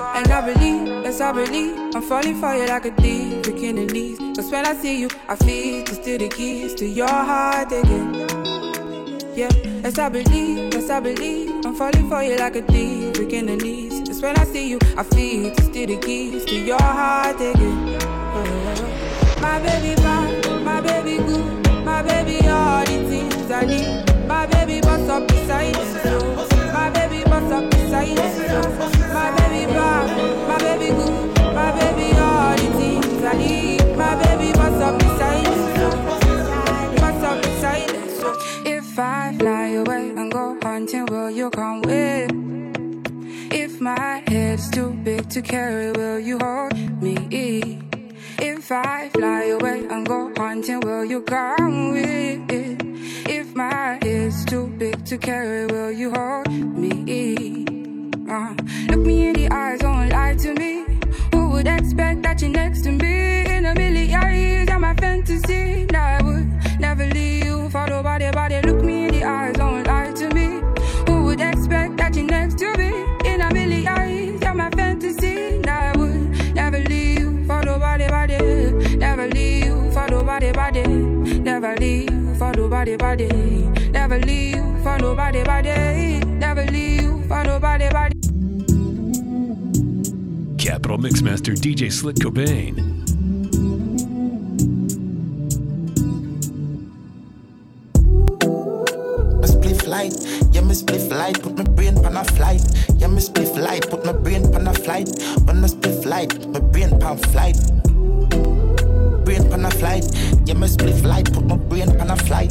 And I believe, yes I believe, I'm falling for you like a thief, breaking the knees. Cause when I see you, I feel to steal the keys to your heart again. Yeah, yes I believe, yes I believe, I'm falling for you like a thief, breaking the knees. Cause when I see you, I feel to steal the keys to your heart again. Oh, my baby bad, my baby good, my baby all the things I need. My baby bust up beside it, my baby my baby my baby all the things I need. My baby if I fly away and go hunting, will you come with? If my head's too big to carry, will you hold me? If I fly away and go hunting, will you come with? If my head's too big to carry, will you hold me? Uh, look me in the eyes, don't lie to me. Who would expect that you're next to me? In a million years, you're my fantasy. Now I would never leave you for nobody, body. Look me in the eyes, don't lie to me. Who would expect that you're next to me? In a million years, you're my fantasy. Now I would never leave you for nobody, body. Never leave you for nobody, body. Never leave for nobody, body. Never leave you for nobody, body. Never leave you for nobody, body. Capital Mixmaster DJ Slick Cobain. Me spliff light, yeah me spliff light, put my brain pan a flight. Yeah me spliff light, put my brain pan a flight. When me spliff light, my brain pan flight. Brain pan a flight, yeah me spliff light, put my brain pan a flight.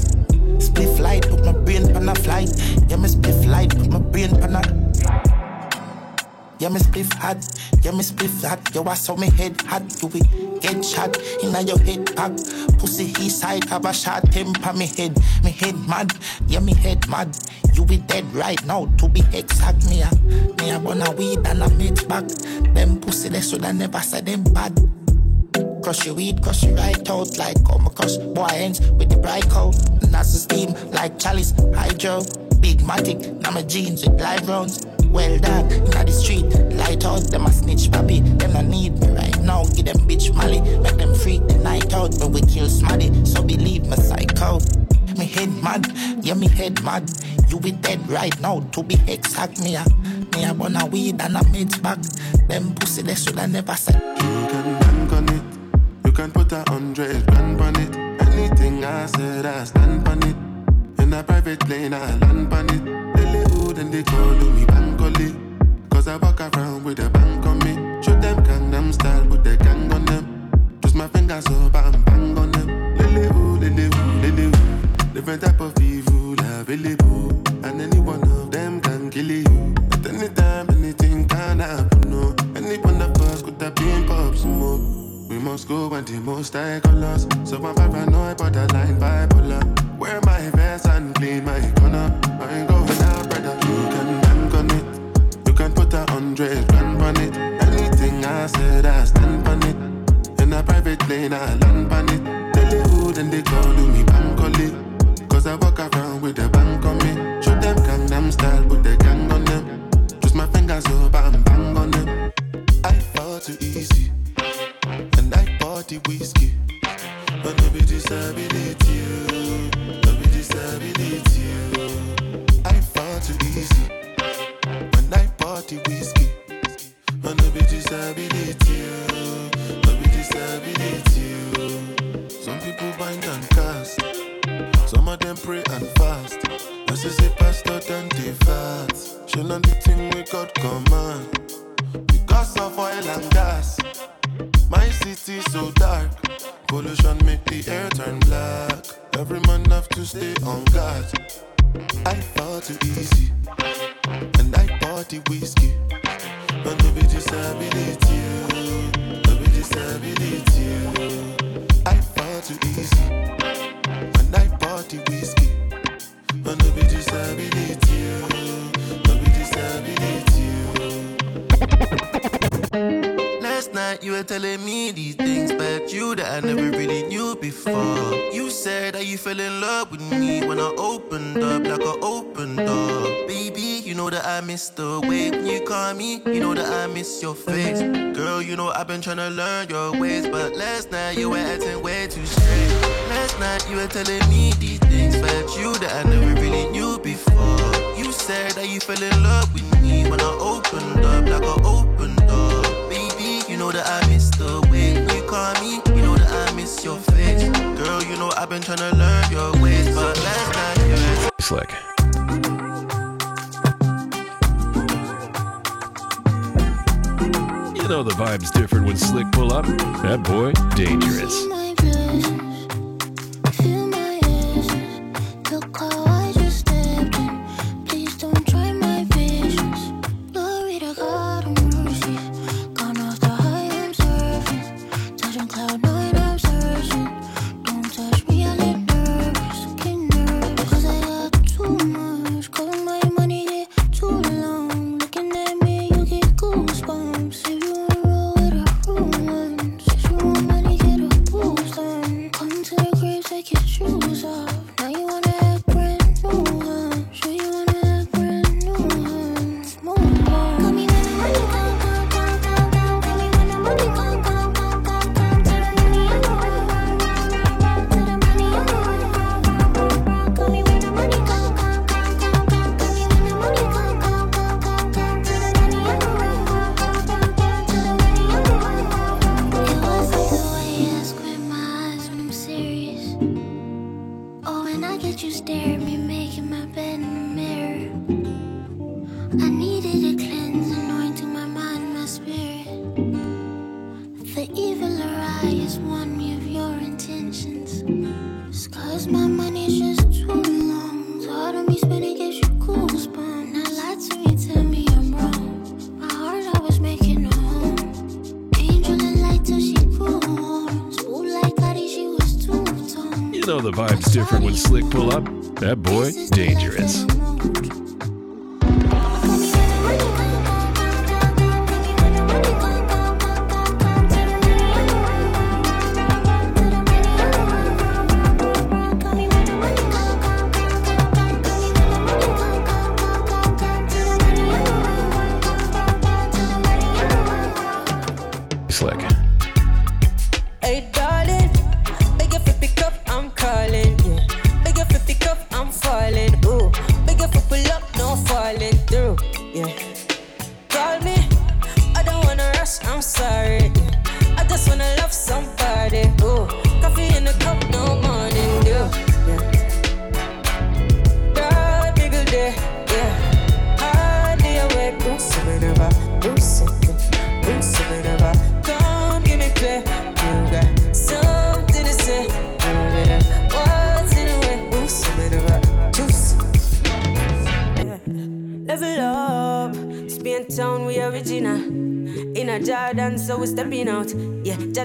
Spliff light, put my brain pan a flight. Yeah me spliff light, put my brain pan a. Yeah, me spliff hot, yeah, me spliff hot. Yo, I saw me head hot, you will get shot inna your head pack. Pussy east side have a shot temper me head, me head mad, yeah, me head mad. You be dead right now, to be exact, me a, me a bun a weed and a mate back. Them pussy they shoulda never said them bad. Crush your weed, crush your right out like my crush boy ends with the bright coat. The steam like chalice, hydro, big matic, now my jeans with live rounds. Well done, inna the street, light out, them a snitch pappy. Them no need me right now, give them bitch molly, make them freak the night out. But we kill smarty, so believe me psycho. Me head mad, yeah me head mad. You be dead right now, to be exact me a, me a bun a weed and a mid bag. Them pussy they shoulda never said. Plane, I land on it. Hood and they call me Bankole. Cause I walk around with a bank on me. Show them Gangnam style, put the gang on them. Twist my fingers up and bang on them. Lily hood, lily hood. Different type of evil available. And any one of them can kill you. At any time, anything can happen. No, any one of us could have been pop smoke. We must go when the most I colors. So I'm paranoid, borderline bipolar. Wear my vest and clean my corner. I ain't going out, brother. You can bank on it. You can put a hundred grand on it. Anything I said, I stand on it. In a private plane, I land on it. Lily hood and they call me trying to learn your ways, but last night you were acting way too straight. Last night you were telling me these things about you that I never really knew before. You said that you fell in love with me when I opened up like an open door. Baby, you know that I miss the way you call me. You know that I miss your face, girl. You know I've been trying to learn your ways, but last night you were slick. know the vibe's different when Slick pull up. That boy, dangerous.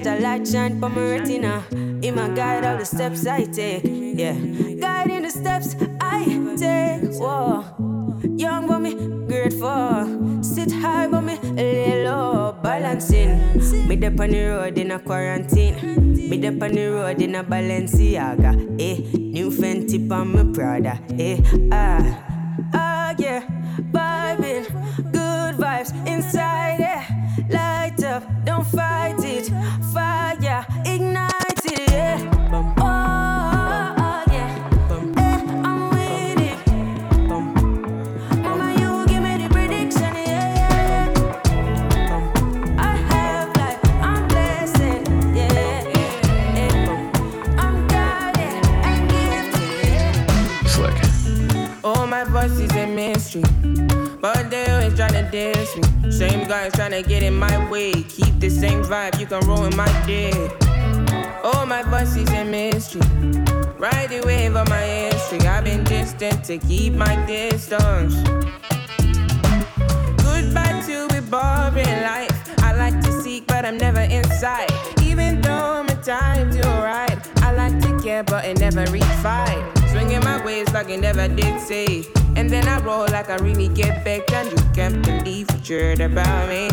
let a light shine for my retina. It my guide all the steps I take. Yeah, guiding the steps I take. Whoa, young but me grateful. Sit high but me lay low. Balancing. Me dep on the road in a quarantine. Me dep on the road in a Balenciaga. Eh, new Fenty on my Prada. Eh, like but I'm never inside. Even though my time's you alright, I like to care, but it never reach fight. Swinging my ways like it never did say. And then I roll like I really get back, and you can't believe what you heard about me.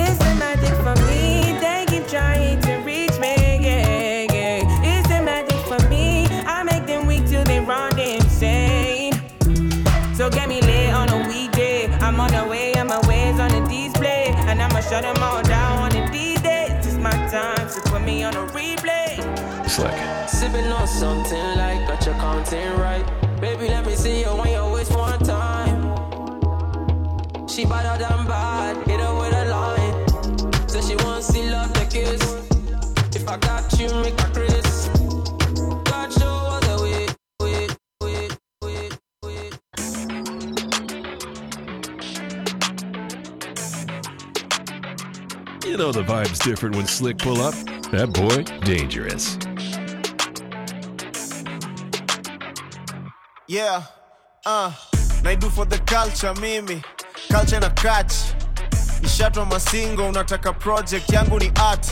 It's the magic for me. They keep trying to reach me. Yeah, yeah. It's the magic for me. I make them weak till they run insane. So get me lit on a weekday. I'm on the way, and my ways on I'ma shut them all down on the D-Day. It's my time, so put me on a replay. Slick. Sipping on something like got your counting right. Baby, let me see you on you waste one time. She better than bad, hit her with a line. So she wants to love the kiss. If I got you, make her Chris. Know the vibe's different when Slick pull up. That boy, dangerous. Yeah, uh, naidu for the culture mimi culture na catch nishatwa masingo unataka project yangu ni art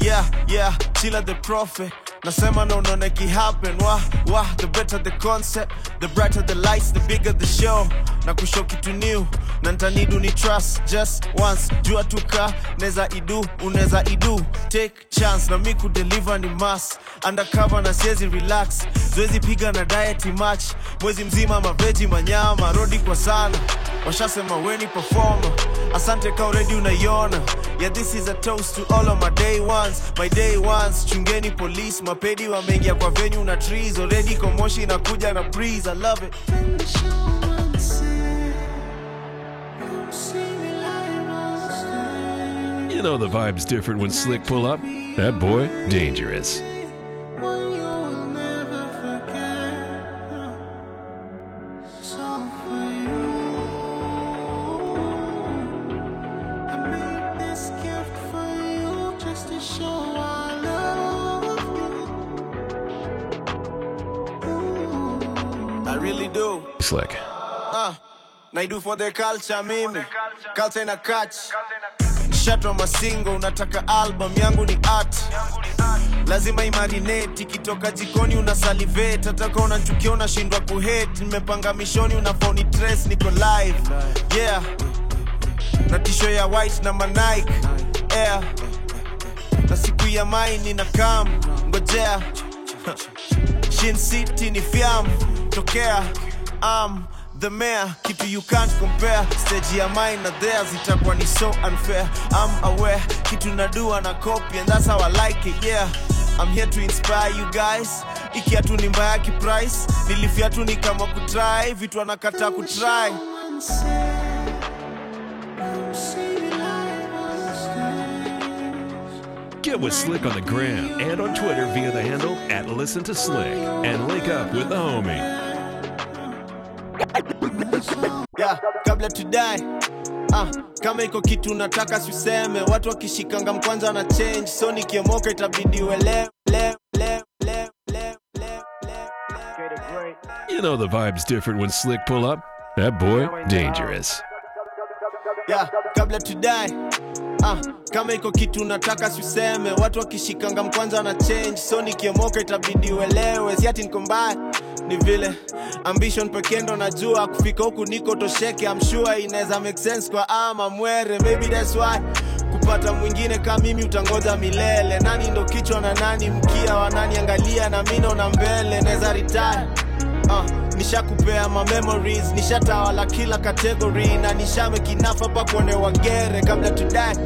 yeah yeah chila the prophet nasema na unaona happen. Wah wah the better the concept the brighter the lights the bigger the show. Na kushow kitu new na ntanidu ni trust. Just once jua tuka neza idu uneza idu. Take chance na mi kudeliver ni mass undercover na siezi relax. Zoezi piga na diet match mwezi mzima maveji manyama rodi kwa sana. Washasema weni performer. Asante ka already unaiona. Yeah this is a toast to all of my day ones. My day ones chungeni police mapedi wameingia kwa na trees already komoshi inakuja na breeze i love it You know the vibe's different when Slick pull up. That boy, dangerous. Really do. Slick. uh, naidu for the culture mimi. Culture. Ina catch. Shatwa masingo unataka album yangu ni art. Lazima imarinate ikitoka jikoni una salivate. Hataka unanchukia unashindwa kuhate nimepanga mishoni una phone trace niko live. Yeah. Na tisho ya white na manike. Yeah. na siku ya maini na kam ngojea. Shin city ni fiam tokea am the mayor kitu you can't compare. Stage ya mine na there zitakuwa ni so unfair. I'm aware kitu nadua na copy and that's how i like it yeah. I'm here to inspire you guys. Ikiatu ni mbaya kiprice. Nilifiatu ni kama kutry vitu anakataa kutry Get with Slick on the gram and on Twitter via the handle at Listen to Slick and link up with the homie. yeah, kabla tudai ah, kama iko kitu nataka suseme watu wakishikanga mkwanza na change so nikiomoka itabidi uelewe. You know the vibe's different when Slick pull up. That boy, dangerous. yeah, kabla tudai ah, kama iko kitu nataka siuseme, watu wakishikanga mkwanza na change so nikiomoka itabidi uelewe. Niko mbaya ni vile. Ambition pekee ndo najua kufika huku niko tosheke. I'm sure inaweza make sense kwa ama mwere. Maybe that's why. Kupata mwingine kama mimi utangoja milele. Nani ndo kichwa na nani mkia wananiangalia na mino na mbele. Naweza retire uh, nishakupea ma memories nishatawala kila category na nishamekinafa pa kuone wagere kabla tudai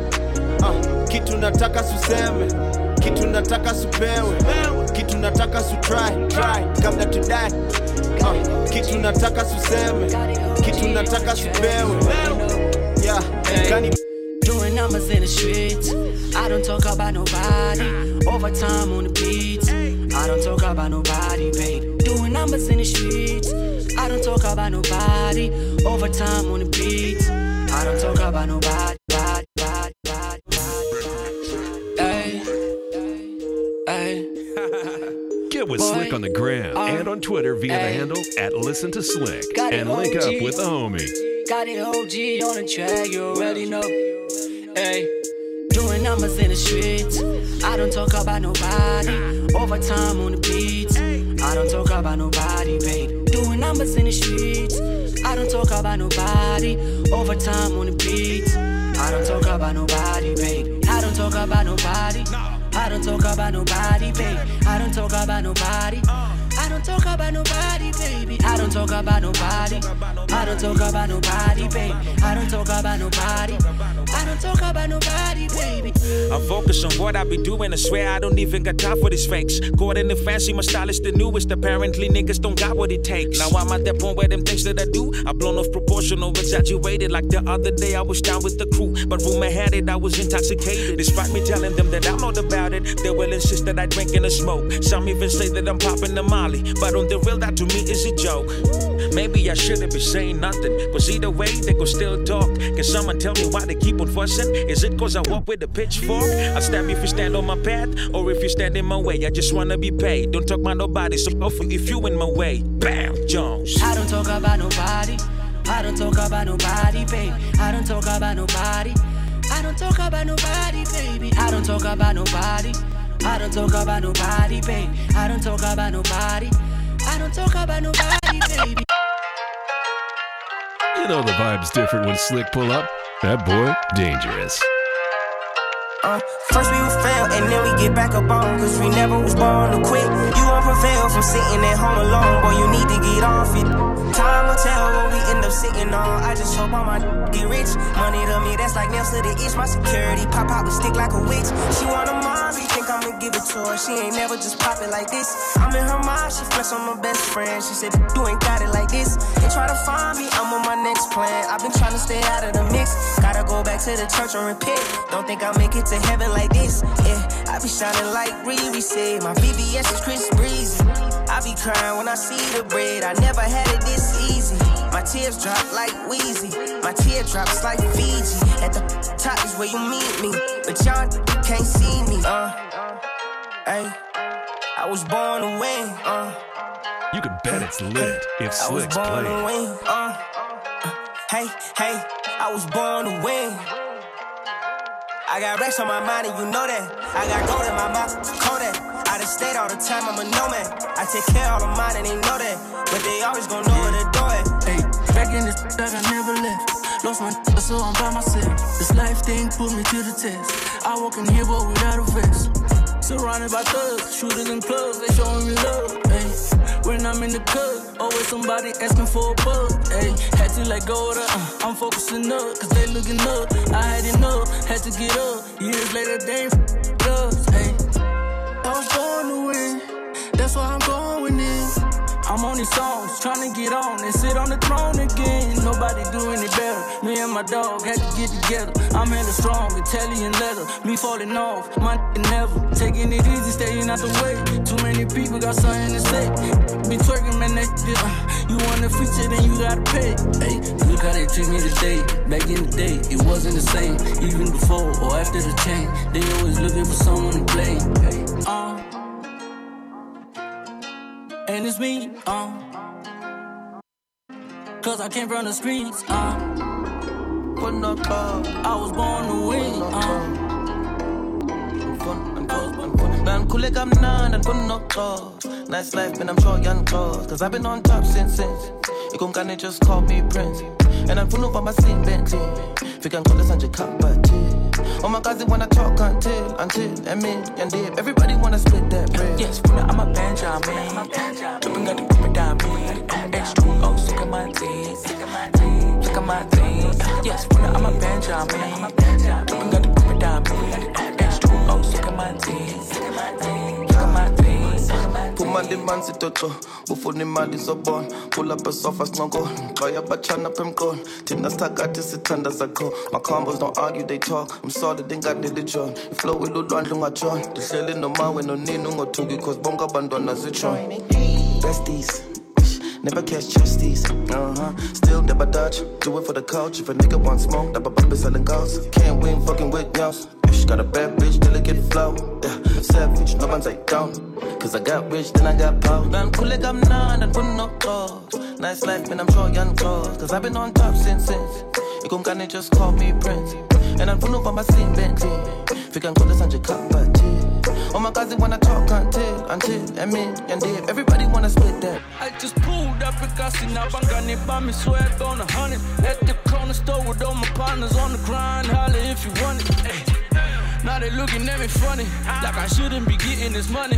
uh, kitu nataka suseme kitu nataka supewe kitu nataka sutry try kabla tudai uh, kitu nataka suseme kitu nataka supewe yeah, kani Doing numbers in the streets. I don't talk about nobody. Overtime on the beats. I don't talk about nobody, babe. Doing numbers in the streets. I don't talk about nobody. Overtime on the beats. I don't talk about nobody. body, body, body. Ay, ay. Get with Boy, Slick on the gram uh, and on Twitter via the handle at Listen to Slick. And link up with the homie. Got it OG on the track, you already know. Hey, doing numbers in the streets. I don't talk about nobody. Overtime on the beats. I don't talk about nobody, babe. Doing numbers in the streets. I don't talk about nobody. Overtime on the beats. I don't talk about nobody, babe. I don't talk about nobody. I don't talk about nobody, babe. I don't talk about nobody. I don't talk about nobody, baby. I don't talk about nobody. I don't talk about nobody, babe. I don't talk about nobody. I don't talk about nobody, baby. I focus on what I be doing. I swear I don't even got time for these fakes. Caught in the fancy, my style is the newest. Apparently, niggas don't got what it takes. Now I'm at that point where them things that I do are blown off proportional, exaggerated. Like the other day, I was down with the crew, but rumor had it I was intoxicated. Despite me telling them that I'm not about it, they will insist that I drink and I smoke. Some even say that I'm popping the Molly, but on the real, that to me is a joke. Maybe I shouldn't be saying nothing, cause either way, they gon' still talk. Can someone tell me why they keep on fussing? Is it cause I walk with a pitchfork? I stab you if you stand on my path, or if you stand in my way. I just wanna be paid. Don't talk about nobody, so off if you in my way. Bam, Jones. I don't talk about nobody. I don't talk about nobody, babe. I don't talk about nobody. I don't talk about nobody, baby. I don't talk about nobody. I don't talk about nobody, babe. I don't talk about nobody. I don't talk about nobody, baby. You know the vibe's different when Slick pull up. That boy, dangerous. Uh, first we would fail and then we get back up on Cause we never was born to quit You won't prevail from sitting at home alone Boy, you need to get off it. Time will tell what we end up sitting on. I just hope all my get rich. Money to me, that's like nails to the itch. My security pop out with stick like a witch. She want a Mari, think I'ma give it to her. She ain't never just pop it like this. I'm in her mind, she flex on my best friend. She said, you ain't got it like this. They try to find me, I'm on my next plan. I've been trying to stay out of the mix. Gotta go back to the church and repent. Don't think I'll make it to heaven like this. Yeah, I be shining like Riri said. My BBS is Chris Breezy I be crying when I see the bread. I never had it this easy. My tears drop like Wheezy. My teardrops like Fiji. At the top is where you meet me. But y'all can't see me Uh, hey I was born to win Uh, You can bet it's lit if Slick's playing. Uh, uh, hey, hey, I was born to win. I got racks on my mind and you know that. I got gold in my mouth, Kodak. I done stayed all the time, I'm a nomad. I take care of all of mine and they know that. But they always gon' know where to do it. Hey, back in this that I never left. Lost my so I'm by myself. This life thing put me to the test. I walk in here but without a vest. Surrounded by thugs, shooters and plugs, they showing me love. When I'm in the club, always somebody asking for a bug. Hey, had to let go of the, uh, I'm focusing up, cause they looking up. I had enough, had to get up. Years later, they ain't I was born to win, that's why I'm going in. I'm on these songs, trying to get on and sit on the throne again. Nobody doing it better. Me and my dog had to get together. I'm hella strong, Italian leather. Me falling off, my never. Taking it easy, staying out the way. Too many people got something to say. Be twerking, man, that uh, You want a feature, then you gotta pay. Hey, look how they treat me today. Back in the day, it wasn't the same. Even before or after the change, they always looking for someone to blame. Hey, Uh, and it's me, uh. Cause I came from the streets, uh. Put no car. I was born to win, uh. Man, cool like I'm none and put no call. Nice life, man, I'm sure young clothes. Cause I've been on top since since. You gon' kinda just call me Prince. And I'm full of my scene Bentley. If you can call us on your cup, but Oh my god, they wanna talk until, until, and me and dip. Everybody wanna split that bread. Yes, when I'm a Benjamin. Dripping got the put diamond. H2O, sick of my teeth. Sick of my teeth. Yes, when I'm a Benjamin. Dripping got the put diamond. H2O, sick of my teeth. My imali mansitoto ufuna imali zobona pull up a sofa snuggle xoya bachana apha emqolo thina sithakathi sithanda zakho my combos don't argue they talk. I'm solid inganele john iflow ilulwandle ungatshona ndihleli nomawe nonini ungothuki cause bonke abantwana zitshona besties Never catch chesties, uh-huh. Still never dodge. Do it for the couch. If a nigga want smoke, double bump selling ghosts. Can't win fucking with y'all. Bitch got a bad bitch, delicate flow. Yeah, savage, no one's like down. Cause I got rich, then I got power. Man, cool I'm none and put no clothes. Nice life, man, I'm sure young clothes. Cause I've been on top since since. You gon' kinda just call me Prince. And I'm full of my scene Bentley. Fick call this on your cup, but Oh my god, they wanna talk until, until, I mean, and Dave, everybody wanna split that. I just pulled up because Bangani by me swag on a hundred. At the corner store with all my partners on the grind, holla if you want it. Ay. Now they looking at me funny, like I shouldn't be getting this money.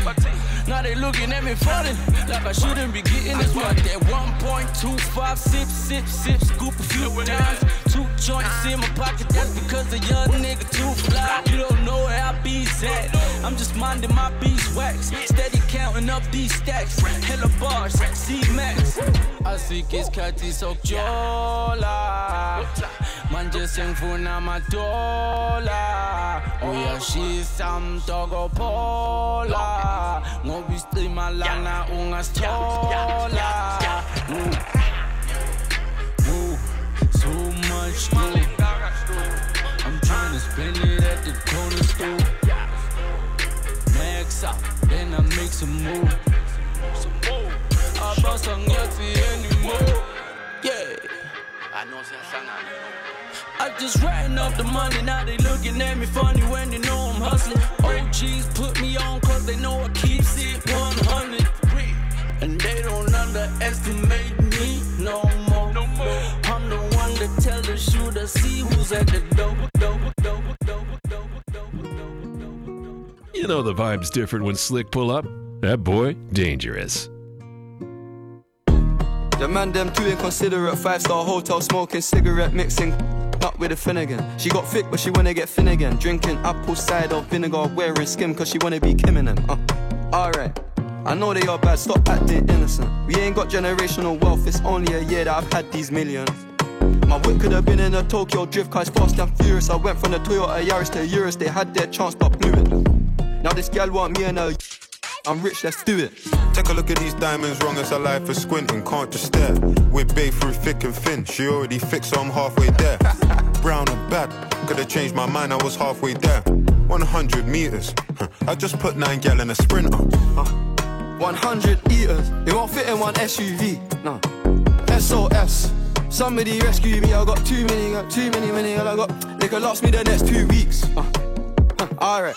Now they looking at me funny, like I shouldn't be getting this money. That 1.25 sip, sip, sip, scoop a few times. Two joints in my pocket, that's because the young nigga too fly. You don't know where I be at. I'm just minding my beeswax, steady counting up these stacks. Hella bars, C Max. Asikizikhathi sokujola manje sengifuna amadola uyashisa oh, mtoko phola ngoba isicima lana ungasithola Woo. Woo. so much glue I'm trying to spend it at the corner store. Max out then I make some move I bust on Yeti anymore. Yeah. I know I just ran up the money, now they looking at me funny when they know I'm hustling. OGs put me on cause they know I keep it 100. And they don't underestimate me no more. No more. I'm the one that tell the shooter, see who's at the door. You know the vibe's different when Slick pull up. That boy, dangerous. The man them too inconsiderate, five star hotel smoking cigarette mixing up with a Finnegan. She got thick, but she wanna get Finnegan. Drinking apple cider vinegar, wearing skim, cause she wanna be Kim and them. Uh, Alright. I know they are bad, stop acting innocent. We ain't got generational wealth, it's only a year that I've had these millions. My whip could have been in a Tokyo drift car, it's fast and furious. I went from the Toyota Yaris to Urus, they had their chance but blew it. Now this gal want me and her. I'm rich, let's do it. Take a look at these diamonds, wrong as a life for squinting, can't just stare. We're bae through thick and thin, she already fixed, so I'm halfway there. Brown and bad, could have changed my mind, I was halfway there. 100 meters, I just put nine gal in a sprinter. Uh, 100 eaters, it won't fit in one SUV. No. SOS, somebody rescue me, I got too many, got too many, many, I got. They could last me the next two weeks. Uh, uh, Alright.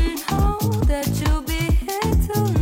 know that you'll be here tonight.